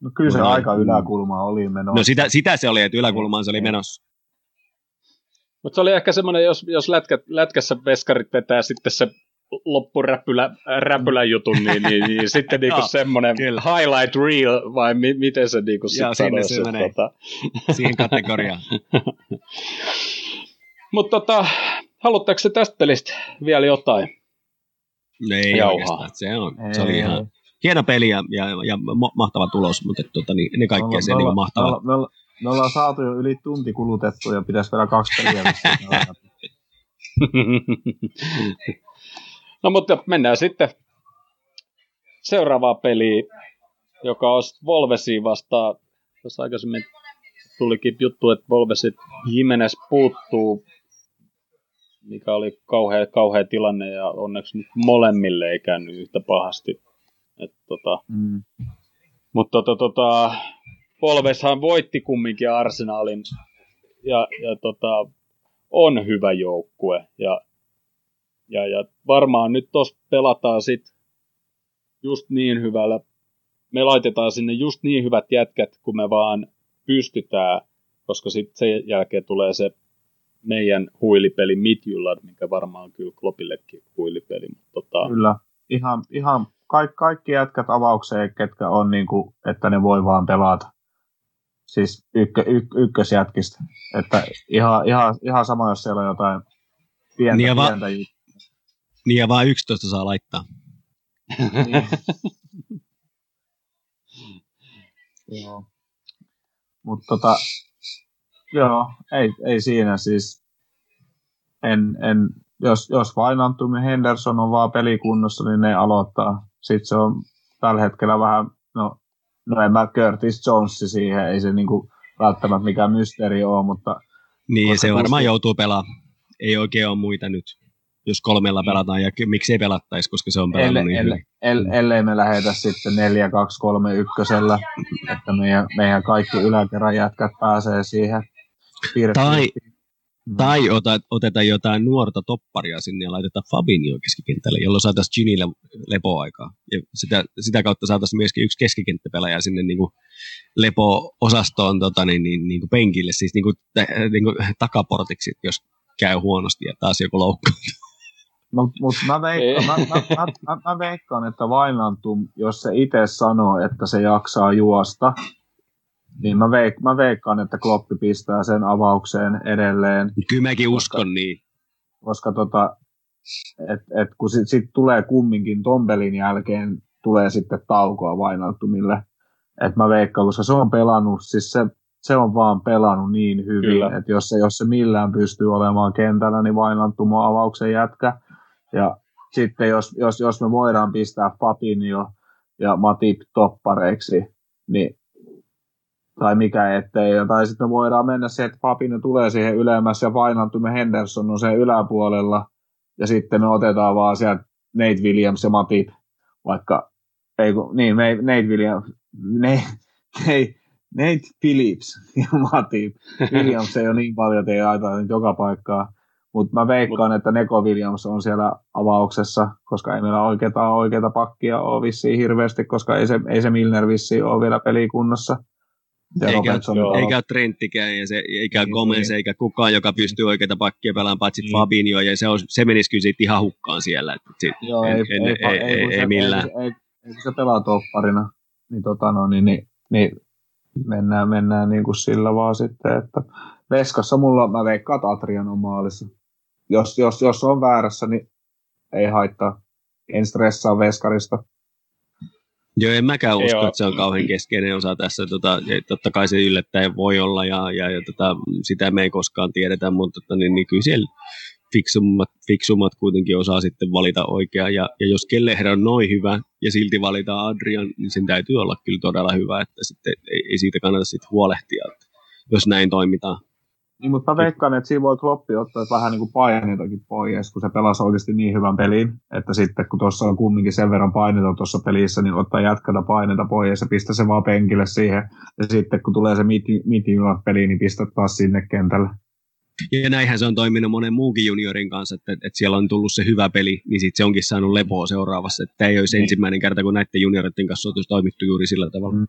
No kyllä se no, aika yläkulma oli menossa. No sitä, sitä se oli, että yläkulmaan se oli menossa. Mutta se oli ehkä semmoinen, jos, jos lätkä, lätkässä veskarit vetää sitten se loppuräpylä räpylä jutun, niin, niin, niin sitten niinku semmoinen highlight reel, vai mi, miten se niinku sitten sanoisi. Se menee. Tota... Siihen kategoriaan. Mutta tota, haluatteko se tästä pelistä vielä jotain? No ei Jauhaa. se on. Ei, se oli ihan hieno peli ja, ja, ja mahtava tulos, mutta tota, niin, ne kaikkea se niin mahtavaa. Me, me, me, ollaan saatu jo yli tunti kulutettu ja pitäisi vielä kaksi peliä. no mutta mennään sitten seuraavaan peliin, joka on Volvesi vastaan. Tuossa aikaisemmin tulikin juttu, että Volvesit Jimenez puuttuu, mikä oli kauhea, kauhea tilanne ja onneksi nyt molemmille ei käynyt yhtä pahasti et, tota, mm. Mutta tota, tota, Polveshan voitti kumminkin Arsenalin ja, ja tota, on hyvä joukkue. Ja, ja, ja varmaan nyt tuossa pelataan sit just niin hyvällä, me laitetaan sinne just niin hyvät jätkät, kun me vaan pystytään, koska sitten sen jälkeen tulee se meidän huilipeli Midjulad, mikä varmaan on kyllä Kloppillekin huilipeli. Mutta tota... Kyllä, ihan, ihan kaikki, kaikki jätkät avaukseen, ketkä on, niin kuin, että ne voi vaan pelata. Siis ykkö, yk, ykkösjätkistä. Että ihan, ihan, ihan sama, jos siellä on jotain pientä, niin va- pientä Niin ja vaan 11 saa laittaa. niin. joo. Mutta tota, joo, ei, ei siinä siis. En, en, jos, jos vain Antumi Henderson on vaan pelikunnossa, niin ne aloittaa sitten se on tällä hetkellä vähän, no, no en mä Curtis Jones siihen, ei se niinku välttämättä mikään mysteeri ole, mutta... Niin, se varmaan joutuu pelaamaan. Ei oikein ole muita nyt, jos kolmella niin. pelataan, ja miksi ei pelattaisi, koska se on pelannut elle, niin elle, elle, ellei me lähetä sitten 4 2 3 1 että meidän, meidän kaikki yläkerran jätkät pääsee siihen tai, Mm. Tai ota, otetaan jotain nuorta topparia sinne ja laitetaan Fabinho keskikentälle, jolloin saataisiin Ginille lepoaikaa. Ja sitä, sitä kautta saataisiin myöskin yksi keskikenttäpelaaja sinne niin kuin lepo-osastoon tota, niin, niin, niin kuin penkille, siis niin kuin, niin kuin takaportiksi, jos käy huonosti ja taas joku loukkaantuu. Mutta mut mä, veikkaan, mä, mä, mä, mä, mä veikkaan, että Vainantum, jos se itse sanoo, että se jaksaa juosta, niin mä, veik- mä veikkaan, että Kloppi pistää sen avaukseen edelleen. Kyllä mäkin uskon koska, niin. Koska tota, et, et kun sit, sit tulee kumminkin Tombelin jälkeen tulee sitten taukoa vainaltumille. Et mä veikkaan, koska se on pelannut, siis se, se on vaan pelannut niin hyvin, että jos se, jos se millään pystyy olemaan kentällä, niin vainaltumo avauksen jätkä. Ja sitten jos, jos, jos me voidaan pistää Fabinho ja Matip toppareiksi, niin tai mikä ettei. Tai sitten voidaan mennä siihen, että Papino tulee siihen ylemmässä ja painantumme Henderson on sen yläpuolella. Ja sitten me otetaan vaan sieltä Nate Williams ja Matip, vaikka, ei kun, niin, Nate Williams, Nate, Nate, Nate Phillips ja Matip. Williams ei ole niin paljon, että ei aita nyt joka paikkaa. Mutta mä veikkaan, että Neko Williams on siellä avauksessa, koska ei meillä oikeita, oikeita pakkia ole vissiin hirveästi, koska ei se, ei se Milner vissiin ole vielä pelikunnossa. Ja eikä, eikä Trenttikään, ja se, eikä niin, Gomez, niin. eikä kukaan, joka pystyy oikeita pakkia pelaamaan, paitsi niin. Fabinho, ja se, on, se menisi kyllä siitä ihan hukkaan siellä. Että sit, Joo, en, ei, en, ei, ei, ei, ei, ei, millään. Ei, ei, ei, kun se pelaa topparina, niin, tota, no, niin, niin, niin mennään, mennään niin kuin sillä vaan sitten, että Veskassa mulla, mä veikkaan, että Adrian on maalissa. Jos, jos, jos on väärässä, niin ei haittaa. En stressaa Veskarista. Joo, en mäkään usko, että se on kauhean keskeinen osa tässä. Tota, totta kai se yllättäen voi olla ja, ja, ja tota, sitä me ei koskaan tiedetä, mutta tota, niin, niin kyllä siellä fiksummat, fiksummat kuitenkin osaa sitten valita oikea. Ja, ja jos Kelleher on noin hyvä ja silti valitaan Adrian, niin sen täytyy olla kyllä todella hyvä, että sitten ei, ei siitä kannata sitten huolehtia, että jos näin toimitaan. Niin, mutta veikkaan, että siinä voi Kloppi ottaa vähän niin kuin paineitakin pois, kun se pelasi oikeasti niin hyvän pelin, että sitten kun tuossa on kumminkin sen verran paineita tuossa pelissä, niin ottaa jatkata paineita pois ja pistää se vaan penkille siihen. Ja sitten kun tulee se miti peli, niin pistää taas sinne kentälle. Ja näinhän se on toiminut monen muunkin juniorin kanssa, että, että siellä on tullut se hyvä peli, niin sitten se onkin saanut lepoa seuraavassa. Että tämä ei olisi niin. ensimmäinen kerta, kun näiden junioreiden kanssa olisi toimittu juuri sillä tavalla. Mm.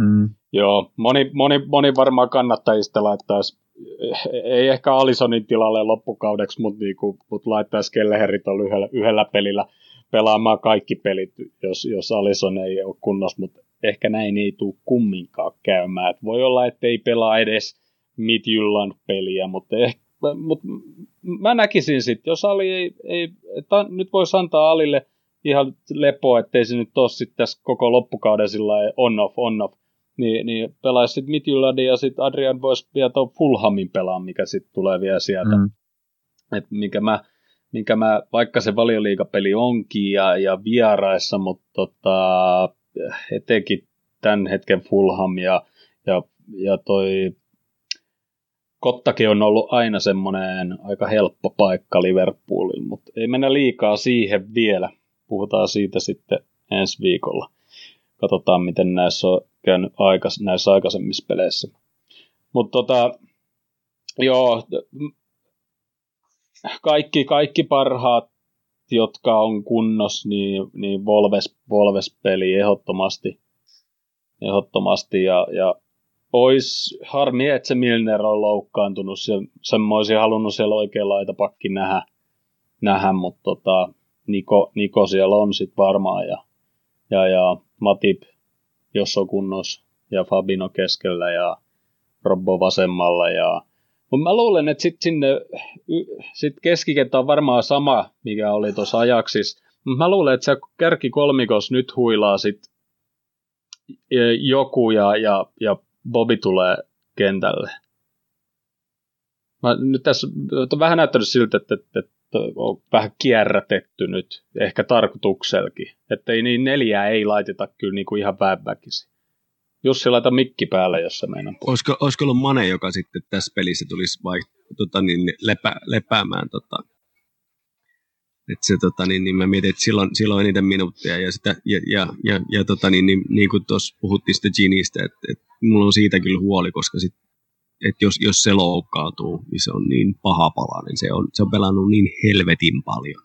Mm. Joo, moni, moni, moni varmaan kannattajista laittaisi, ei ehkä Alisonin tilalle loppukaudeksi, mutta, niinku, mutta laittaisi Kelleherit yhdellä, yhdellä pelillä pelaamaan kaikki pelit, jos, jos Alison ei ole kunnossa, mutta ehkä näin ei tule kumminkaan käymään. Et voi olla, että ei pelaa edes Midjylland peliä, mutta, ehkä, mutta mä näkisin sitten, jos Ali ei, ei että nyt voisi antaa Alille ihan lepoa, ettei se nyt ole sitten tässä koko loppukauden sillä on off, on off, niin, niin pelaisi sitten Midtjyllandin ja sitten Adrian voisi vielä tuon Fulhamin pelaa, mikä sitten tulee vielä sieltä. Mm. Et minkä mä, minkä mä, vaikka se valioliikapeli onkin ja, ja vieraissa, mutta tota, etenkin tämän hetken Fulham ja, ja, ja toi Kottakin on ollut aina semmoinen aika helppo paikka Liverpoolilla, mutta ei mennä liikaa siihen vielä. Puhutaan siitä sitten ensi viikolla. Katsotaan, miten näissä on käynyt aikas, näissä aikaisemmissa peleissä. Mutta tota, joo, kaikki, kaikki parhaat, jotka on kunnos, niin, niin Volves, Volves-peli ehdottomasti, ehdottomasti ja, ja Ois harmi, että se Milner on loukkaantunut. Se, olisin halunnut siellä oikein laitapakki nähdä, nähdä mutta tota, Niko, Niko, siellä on sitten varmaan ja, ja, ja Matip, jos on kunnos, ja Fabino keskellä ja Robbo vasemmalla. Ja... Mutta mä luulen, että sitten sinne sit keskikenttä on varmaan sama, mikä oli tuossa ajaksissa. Mä luulen, että se kärki kolmikos nyt huilaa sit joku ja, ja, ja Bobi tulee kentälle. Mä nyt tässä on vähän näyttänyt siltä, että, että, että on vähän kierrätetty nyt, ehkä tarkoitukselkin. Että ei niin neljää ei laiteta kyllä niin kuin ihan väväkisi. Jussi laita mikki päälle, jos se meinaa. Olisiko, olisiko ollut Mane, joka sitten tässä pelissä tulisi vai, tota, niin, lepä, lepäämään tota, et se, tota, niin, niin mä mietin, että silloin, silloin eniten minuuttia ja, sitä, ja, ja, ja, ja tota, niin, niin, niin kuin tuossa puhuttiin sitä Ginistä, että, että mulla on siitä kyllä huoli, koska sit, että jos, jos se loukkaantuu, niin se on niin paha palanen. Se on, se on pelannut niin helvetin paljon.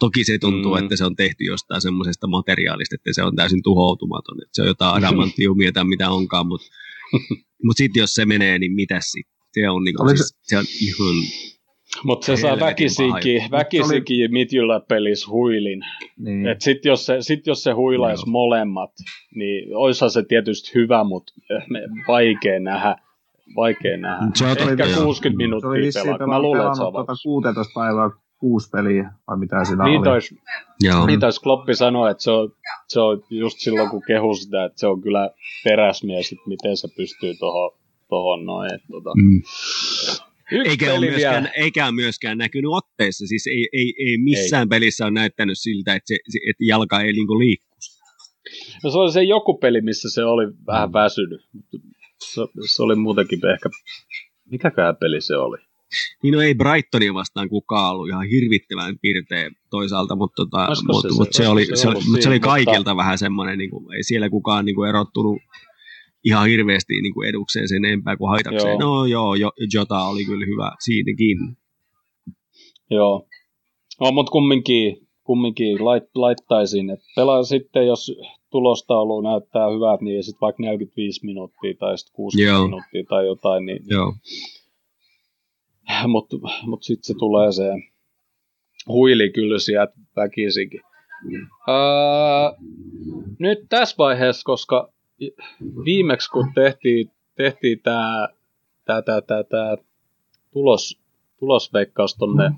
Toki se tuntuu, mm. että se on tehty jostain semmoisesta materiaalista, että se on täysin tuhoutumaton. Että se on jotain adamantiumia tai mitä onkaan, mutta mut sitten jos se menee, niin mitä sitten? Se on, niin, siis, se on ihan mutta se saa väkisinkin, väkisinkin oli... mitjyllä pelis huilin. Niin. Et sit, jos se, sit jos se huilaisi no. molemmat, niin oishan se tietysti hyvä, mutta vaikea nähdä. Vaikea nähdä. Se Ehkä oli, 60 minuuttia pelaa. Mä luulen, että se on tuota 16 päivää kuusi peliä, vai mitä siinä niin oli. Tois, Niin taisi Kloppi sanoa, että se on, se on just silloin, kun kehu sitä, että se on kyllä teräsmies, että miten se pystyy tuohon tohon noin. Että, tota. mm. eikä, ole myöskään, eikä myöskään näkynyt otteessa. Siis ei, ei, ei missään ei. pelissä ole näyttänyt siltä, että, se, että jalka ei niinku liikku. No se oli se joku peli, missä se oli vähän väsynyt. Se, se oli muutenkin ehkä... Mikäkään peli se oli? Niin no ei Brightonia vastaan kukaan ollut ihan hirvittävän pirteä toisaalta, mutta, tota, mutta, se, mutta se, se, oli, se, oli, mutta se oli kaikilta mutta... vähän semmoinen, niin kuin, ei siellä kukaan niin kuin erottunut ihan hirveästi niin kuin edukseen sen enempää kuin haitakseen. Joo. No joo, jo, Jota oli kyllä hyvä siinäkin. Joo. No, mutta kumminkin, kumminkin lait, laittaisin, että pelaa sitten, jos tulostaulu näyttää hyvät, niin sitten vaikka 45 minuuttia tai sitten 60 Joo. minuuttia tai jotain, niin, Joo. mutta mut sitten se tulee se huili kyllä sieltä väkisinkin. Öö, nyt tässä vaiheessa, koska viimeksi kun tehtiin, tehtiin tämä tää, tää, tää, tää tulos, tulosveikkaus tonne,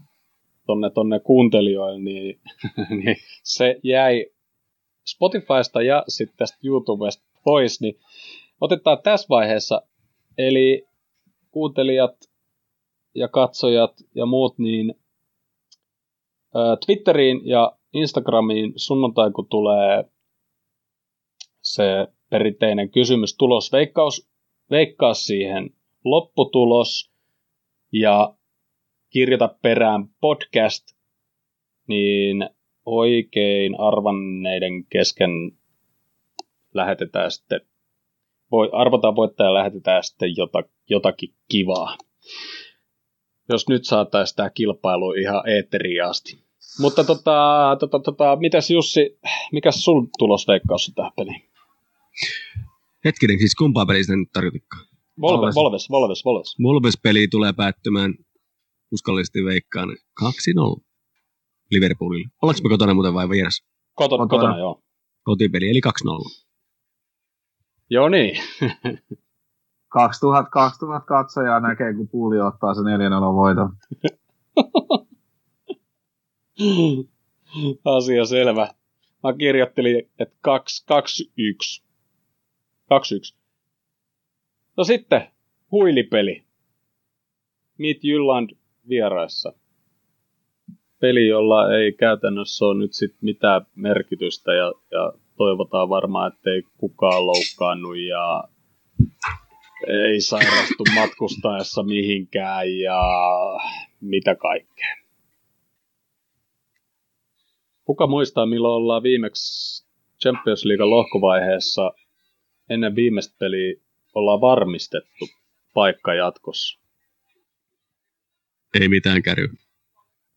tonne, tonne kuuntelijoille, niin, niin se jäi Spotifysta ja sitten tästä YouTubesta pois, niin otetaan tässä vaiheessa, eli kuuntelijat ja katsojat ja muut, niin Twitteriin ja Instagramiin sunnuntai, kun tulee se perinteinen kysymys, tulos, veikkaus, veikkaa siihen lopputulos ja kirjoita perään podcast, niin oikein arvanneiden kesken lähetetään sitten, voi, arvotaan voittaja lähetetään sitten jota, jotakin kivaa. Jos nyt saataisiin tämä kilpailu ihan eetteriin asti. Mutta tota, tota, tota, mitäs Jussi, mikä sun tulosveikkaus on tähän peliin? Hetkinen, siis kumpaa pelistä nyt tarkoitikkaan? Volves, Volves, Volves, Volves. Volves-peli tulee päättymään uskallisesti veikkaan 2-0 Liverpoolille. Ollaanko me kotona muuten vai vieras? Kotona, kotona, kotona joo. Kotipeli, eli 2-0. Joo niin. 2000, 2000 katsojaa näkee, kun puuli ottaa se 4-0 voiton. Asia selvä. Mä kirjoittelin, että 2-1. 2-1. No sitten, huilipeli. Meet Jylland vieraissa. Peli, jolla ei käytännössä ole nyt sit mitään merkitystä ja, ja toivotaan varmaan, ettei kukaan loukkaannu ja ei sairastu matkustaessa mihinkään ja mitä kaikkea. Kuka muistaa, milloin ollaan viimeksi Champions League lohkovaiheessa ennen viimeistä peliä ollaan varmistettu paikka jatkossa? Ei mitään käry.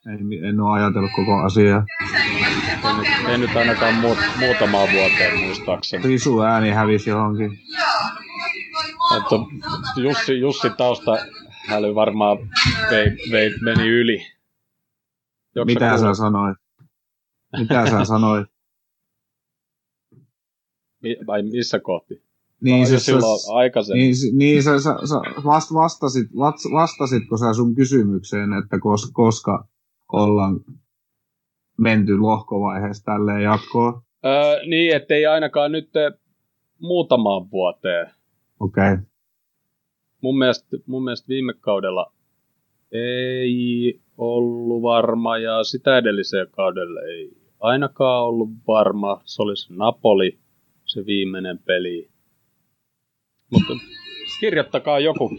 Ei, en ole ajatellut koko asiaa. Ei nyt, ainakaan muut, muutamaa vuoteen muistaakseni. Risu ääni hävisi johonkin. Että Jussi, Jussi tausta häly varmaan vei, vei, meni yli. Joksa Mitä kuulla? sä sanoit? Mitä sä sanoit? Mi, vai missä kohti? Niin, se, silloin sä, aikaisemmin. Niin, niin sä, sä, sä vast, vastasit, vastasitko sä sun kysymykseen, että kos, koska ollaan menty lohkovaiheessa tälleen jatkoon? Öö, niin, ettei ainakaan nyt muutamaan vuoteen. Okei. Okay. Mun mielestä, mun mielestä viime kaudella ei ollut varma ja sitä edelliseen kaudelle ei ainakaan ollut varma. Se oli se Napoli, se viimeinen peli. Mutta kirjoittakaa joku.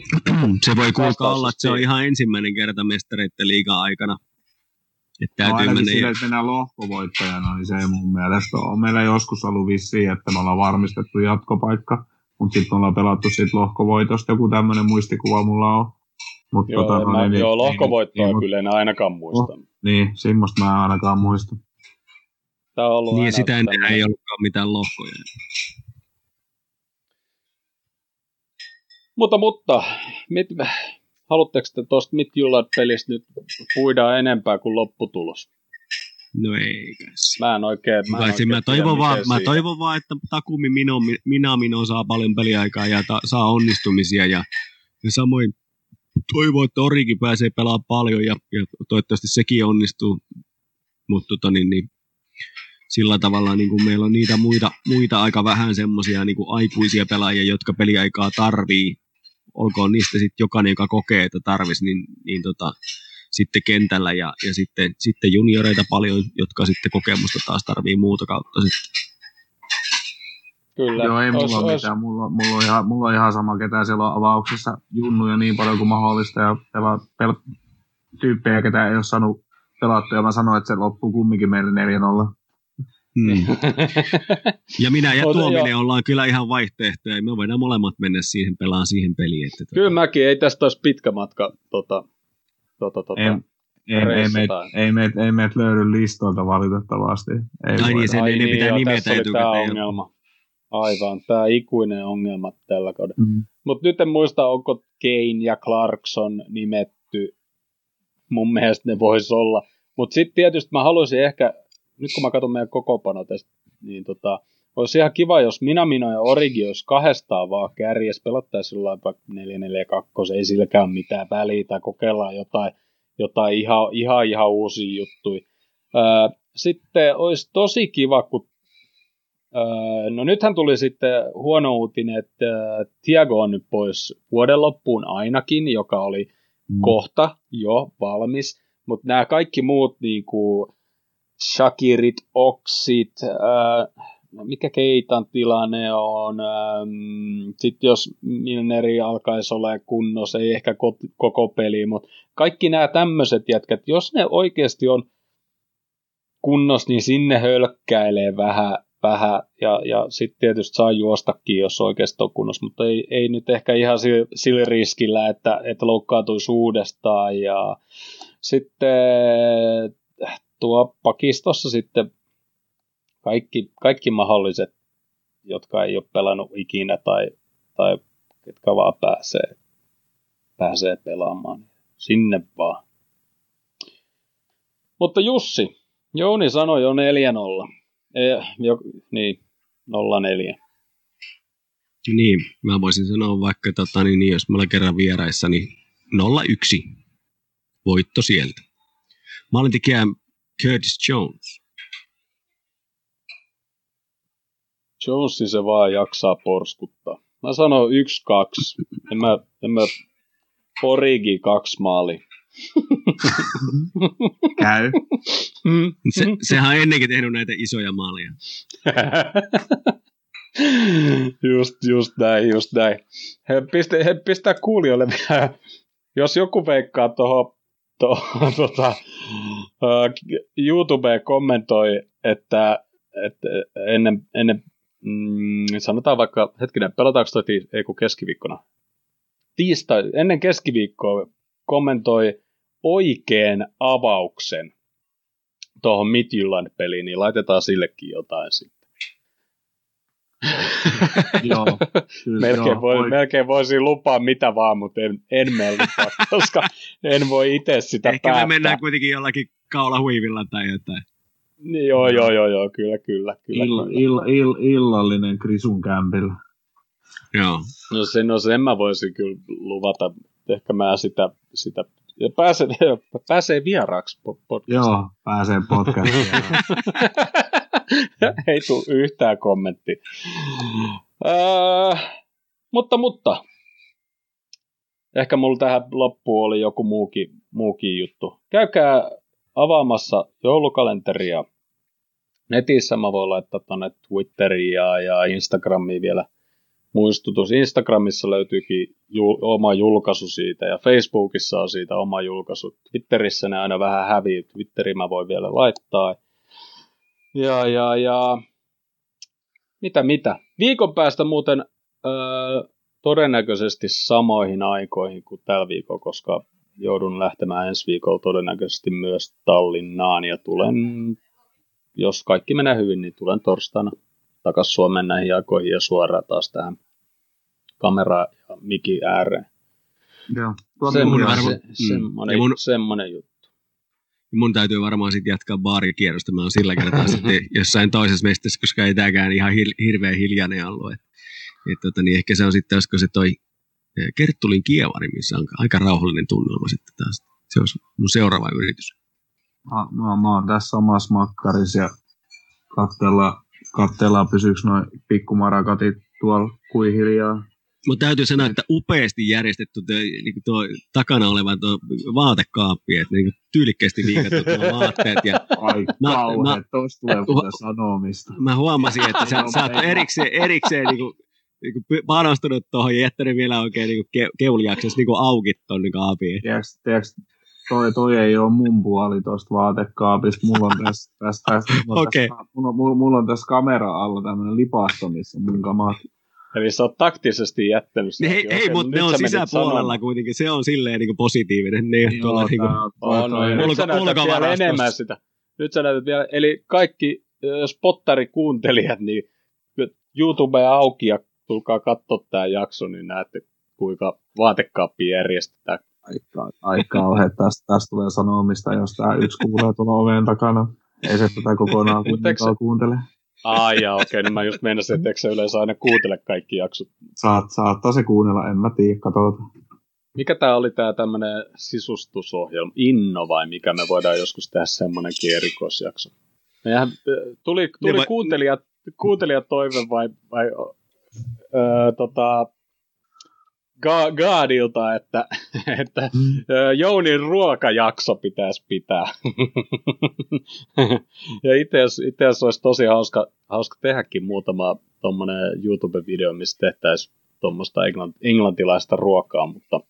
se voi kuulkaa olla, että se on ihan ensimmäinen kerta mestareiden liigan aikana. Että no ainakin sille, että mennään lohkovoittajana, niin se ei mun mielestä ole. Meillä joskus ollut vissiin, että me ollaan varmistettu jatkopaikka, mutta sitten ollaan pelattu siitä lohkovoitosta. Joku tämmöinen muistikuva mulla on. Mut joo, tota, no, mä, niin, joo, lohkovoittoa niin, kyllä en ainakaan muista. Oh, niin, semmoista mä en ainakaan muista. Tämä on ollut niin, sitä ennen ei ollutkaan mitään lohkoja. Mutta, mutta, mit, haluatteko te tuosta Midtjylland-pelistä nyt puidaan enempää kuin lopputulos? No ei Mä en oikein, mä en oikein mä, toivon vaan, mä toivon vaan, että Takumi Mino, Minamino saa paljon peliaikaa ja ta, saa onnistumisia ja, ja samoin toivon, että Orikin pääsee pelaamaan paljon ja, ja toivottavasti sekin onnistuu. Mutta tota, niin, niin, sillä tavalla niin kuin meillä on niitä muita, muita aika vähän semmoisia niin aikuisia pelaajia, jotka peliaikaa tarvii. Olkoon niistä sitten jokainen, joka kokee, että tarvisi, niin, niin tota, sitten kentällä ja, ja sitten, sitten junioreita paljon, jotka sitten kokemusta taas tarvii muuta kautta sitten. Kyllä. Joo, ei mulla ois, ole mitään. Mulla, mulla, on ihan, mulla on ihan sama, ketä siellä on avauksessa junnuja niin paljon kuin mahdollista ja pela, pel, tyyppejä, ketä ei ole saanut pelattua. Ja mä sanoin, että se loppuu kumminkin meille 4-0. Hmm. ja minä ja Tuominen ollaan kyllä ihan vaihtoehtoja. Me voidaan molemmat mennä siihen pelaan siihen peliin. Että tuota... Kyllä mäkin, ei tästä olisi pitkä matka tota, tota, tota, ei, ei, ei, meitä, ei, meitä, ei meitä löydy listoilta valitettavasti. Ei Ai niin, sen, Ai niin, pitää nimetä etukäteen. ongelma. Aivan, tämä ikuinen ongelma tällä kaudella. Mm. Mutta nyt en muista, onko Kane ja Clarkson nimetty. Mun mielestä ne voisi olla. Mutta sitten tietysti mä haluaisin ehkä, nyt kun mä katson meidän kokopano tästä, niin tota, olisi ihan kiva, jos Minamino ja Origi olisi kahdestaan vaan kärjes, pelattaisiin jollain vaikka 442, ei silläkään mitään väliä, tai kokeillaan jotain, jotain ihan, ihan, ihan uusia juttuja. Sitten olisi tosi kiva, kun No nythän tuli sitten huono uutinen, että Tiago on nyt pois vuoden loppuun ainakin, joka oli mm. kohta jo valmis, mutta nämä kaikki muut niin kuin Shakirit, Oksit, äh, mikä Keitan tilanne on, ähm, sitten jos Milneri alkaisi olla kunnossa, ei ehkä koko peli, mutta kaikki nämä tämmöiset jätkät, jos ne oikeasti on kunnossa, niin sinne hölkkäilee vähän, vähän ja, ja sitten tietysti saa juostakin, jos oikeasti on kunnossa, mutta ei, ei nyt ehkä ihan sillä, sillä riskillä, että, että loukkaantuisi uudestaan ja sitten tuo pakistossa sitten kaikki, kaikki mahdolliset, jotka ei ole pelannut ikinä tai, tai ketkä vaan pääsee, pääsee pelaamaan. Sinne vaan. Mutta Jussi, Jouni sanoi jo 4-0. E, jo, niin, 0-4. Niin, mä voisin sanoa vaikka, tota, niin, niin, jos mä olen kerran vieraissa, niin 0-1 voitto sieltä. Maalintekijä Curtis Jones. Jonesi se vaan jaksaa porskuttaa. Mä sanon 1-2. En mä, en mä Origi kaksi maali. Käy. Se, sehän on ennenkin tehnyt näitä isoja maaleja. just, just näin, just näin. He, pistä, he pistää kuulijoille vielä, jos joku veikkaa tuohon to, tota, YouTube kommentoi, että, että ennen, ennen mm, sanotaan vaikka, hetkinen, pelataanko toi ei kun keskiviikkona? Tiistai, ennen keskiviikkoa kommentoi oikean avauksen tuohon Midjylland-peliin, niin laitetaan sillekin jotain sitten. Joo, melkein, joo, voi, voi. melkein voisin lupaa mitä vaan, mutta en, en me lupaa, koska en voi itse sitä Ehkä päättää. me mennään kuitenkin jollakin kaulahuivilla tai jotain. Niin, joo, joo, joo, joo, kyllä, kyllä. kyllä, ill, kyllä. Ill, ill, illallinen Krisun kämpillä. Joo. No sen, no sen mä voisin kyllä luvata. Ehkä mä sitä, sitä ja pääsee, pääsee vieraaksi podcastiin. Joo, pääsee podcastiin. Ei tule yhtään kommentti. Äh, mutta, mutta. Ehkä mulla tähän loppuun oli joku muukin, muukin juttu. Käykää avaamassa joulukalenteria. Netissä mä voin laittaa tuonne Twitteriin ja, ja Instagramiin vielä – muistutus. Instagramissa löytyykin ju- oma julkaisu siitä ja Facebookissa on siitä oma julkaisu. Twitterissä ne aina vähän hävii. Twitteri mä voin vielä laittaa. Ja, ja, ja mitä, mitä. Viikon päästä muuten öö, todennäköisesti samoihin aikoihin kuin tällä viikolla, koska joudun lähtemään ensi viikolla todennäköisesti myös Tallinnaan ja tulen, jos kaikki menee hyvin, niin tulen torstaina takaisin Suomen näihin aikoihin ja suoraan taas tähän kamera ja miki ääreen. Joo. Semmoinen, varma, se, semmoinen, mun, semmoinen juttu. Mun täytyy varmaan sitten jatkaa baarikierrosta. Mä oon sillä kertaa sitten jossain toisessa mestassa, koska ei tääkään ihan hir, hirveän hiljainen ollut. Et, et, tota, niin ehkä se on sitten, olisiko se toi eh, Kerttulin kievari, missä on aika rauhallinen tunnelma sitten taas. Se olisi mun seuraava yritys. Mä, mä, mä oon tässä omassa makkarissa ja katsellaan, katsellaan pysyykö noin pikkumarakatit tuolla kuin hiljaa. Mutta täytyy sanoa, että upeasti järjestetty tuo, niin tuo takana oleva tuo vaatekaappi, että niin tyylikkästi viikattu tuo vaatteet. Ja Ai mä, kauhean, mä, tuosta tulee hu- sanomista. Mä huomasin, että sä, sä oot erikseen, erikseen niin kuin, niin kuin panostunut tuohon ja jättänyt vielä oikein niin ke, keuliaksesi niin auki tuonne kaapiin. Tiedätkö, toi, toi ei ole mun puoli tuosta vaatekaapista. Mulla on tässä, tässä, tässä, mulla, okay. tässä, mulla, mulla, mulla on tässä kamera alla tämmöinen lipasto, missä mun kamat Eli sä oot taktisesti jättänyt sen. Hei, hei mutta ne on sisäpuolella kuitenkin. Se on silleen niin positiivinen. Ne ei Joo, tuolla niin kuin, on, on, nyt sä näytät vielä enemmän sitä. Nyt sä näytät vielä, eli kaikki spottari-kuuntelijat, niin YouTube auki ja tulkaa katsoa tämä jakso, niin näette, kuinka vaatekaappi järjestetään. Aika, aika kauhean. Tästä, tästä tulee sanomista, jos tämä yksi kuulee tuolla oven takana. Ei se tätä kokonaan kuitenkaan kuuntele. Ai ja okei, okay, niin mä just meinasin, että eikö yleensä aina kuuntele kaikki jaksot. Saat, saattaa se kuunnella, en mä tiedä, katsotaan. Mikä tää oli tää tämmönen sisustusohjelma, Inno vai mikä me voidaan joskus tehdä semmonenkin erikoisjakso? Mehän, tuli, tuli niin kuuntelijat, kuuntelijat toive vai, vai öö, tota, Ga- Gaadilta, että, että mm. Jounin ruokajakso pitäisi pitää. ja itse asiassa olisi tosi hauska, hauska tehdäkin muutama tuommoinen YouTube-video, missä tehtäisiin tuommoista englant, englantilaista ruokaa, mutta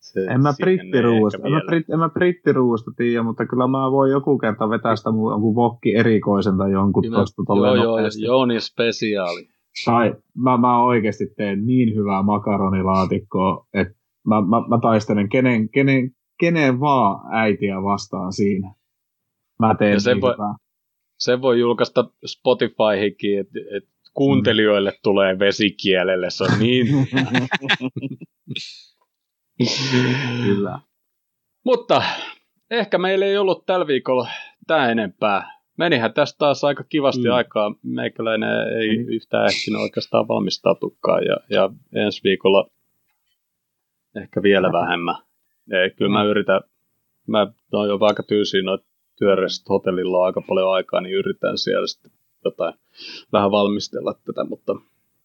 se, en mä brittiruuasta, en mä, brit, en mä brittiruuasta tiedä, mutta kyllä mä voin joku kerta vetää sitä jonkun vokki erikoisen tai jonkun tuosta Joo, joo, Jouni spesiaali. Tai mä, mä oikeasti teen niin hyvää makaronilaatikkoa, että mä, mä, mä taistelen kenen, kenen, kenen vaan äitiä vastaan siinä. Mä teen ja sen niin voi, sen voi julkaista Spotifyhinkin, että et kuuntelijoille mm. tulee vesikielelle, se on niin... Kyllä. Mutta ehkä meillä ei ollut tällä viikolla tämä enempää menihän tästä taas aika kivasti mm. aikaa. Meikäläinen ei mm. yhtään ehtinyt oikeastaan valmistautukaan ja, ja ensi viikolla ehkä vielä vähemmän. Ei, kyllä mä mm. yritän, mä oon jo aika tyysiin noita työreissit hotellilla on aika paljon aikaa, niin yritän siellä sitten jotain vähän valmistella tätä, mutta,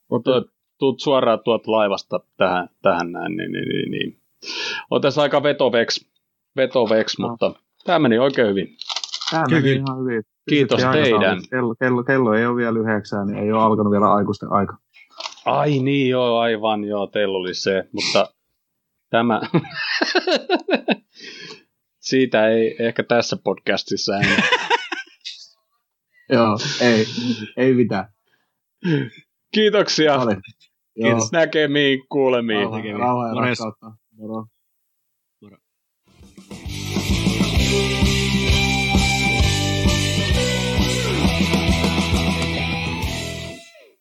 mutta tuut suoraan tuot laivasta tähän, tähän näin, niin, niin, niin, niin. on tässä aika vetoveks, vetoveks no. mutta tämä meni oikein hyvin. Tämä meni ihan hyvin. Kiitos teidän. Kello, kello, kello ei ole vielä yhdeksään, niin ei ole alkanut vielä aikuisten aika. Ai niin, joo, aivan, joo, teillä oli se, mutta tämä... Siitä ei ehkä tässä podcastissa enää. joo, ei, ei mitään. Kiitoksia. Kiitos. Näkemiin, kuulemiin. Rauha, rauha ja rakkautta. Moro.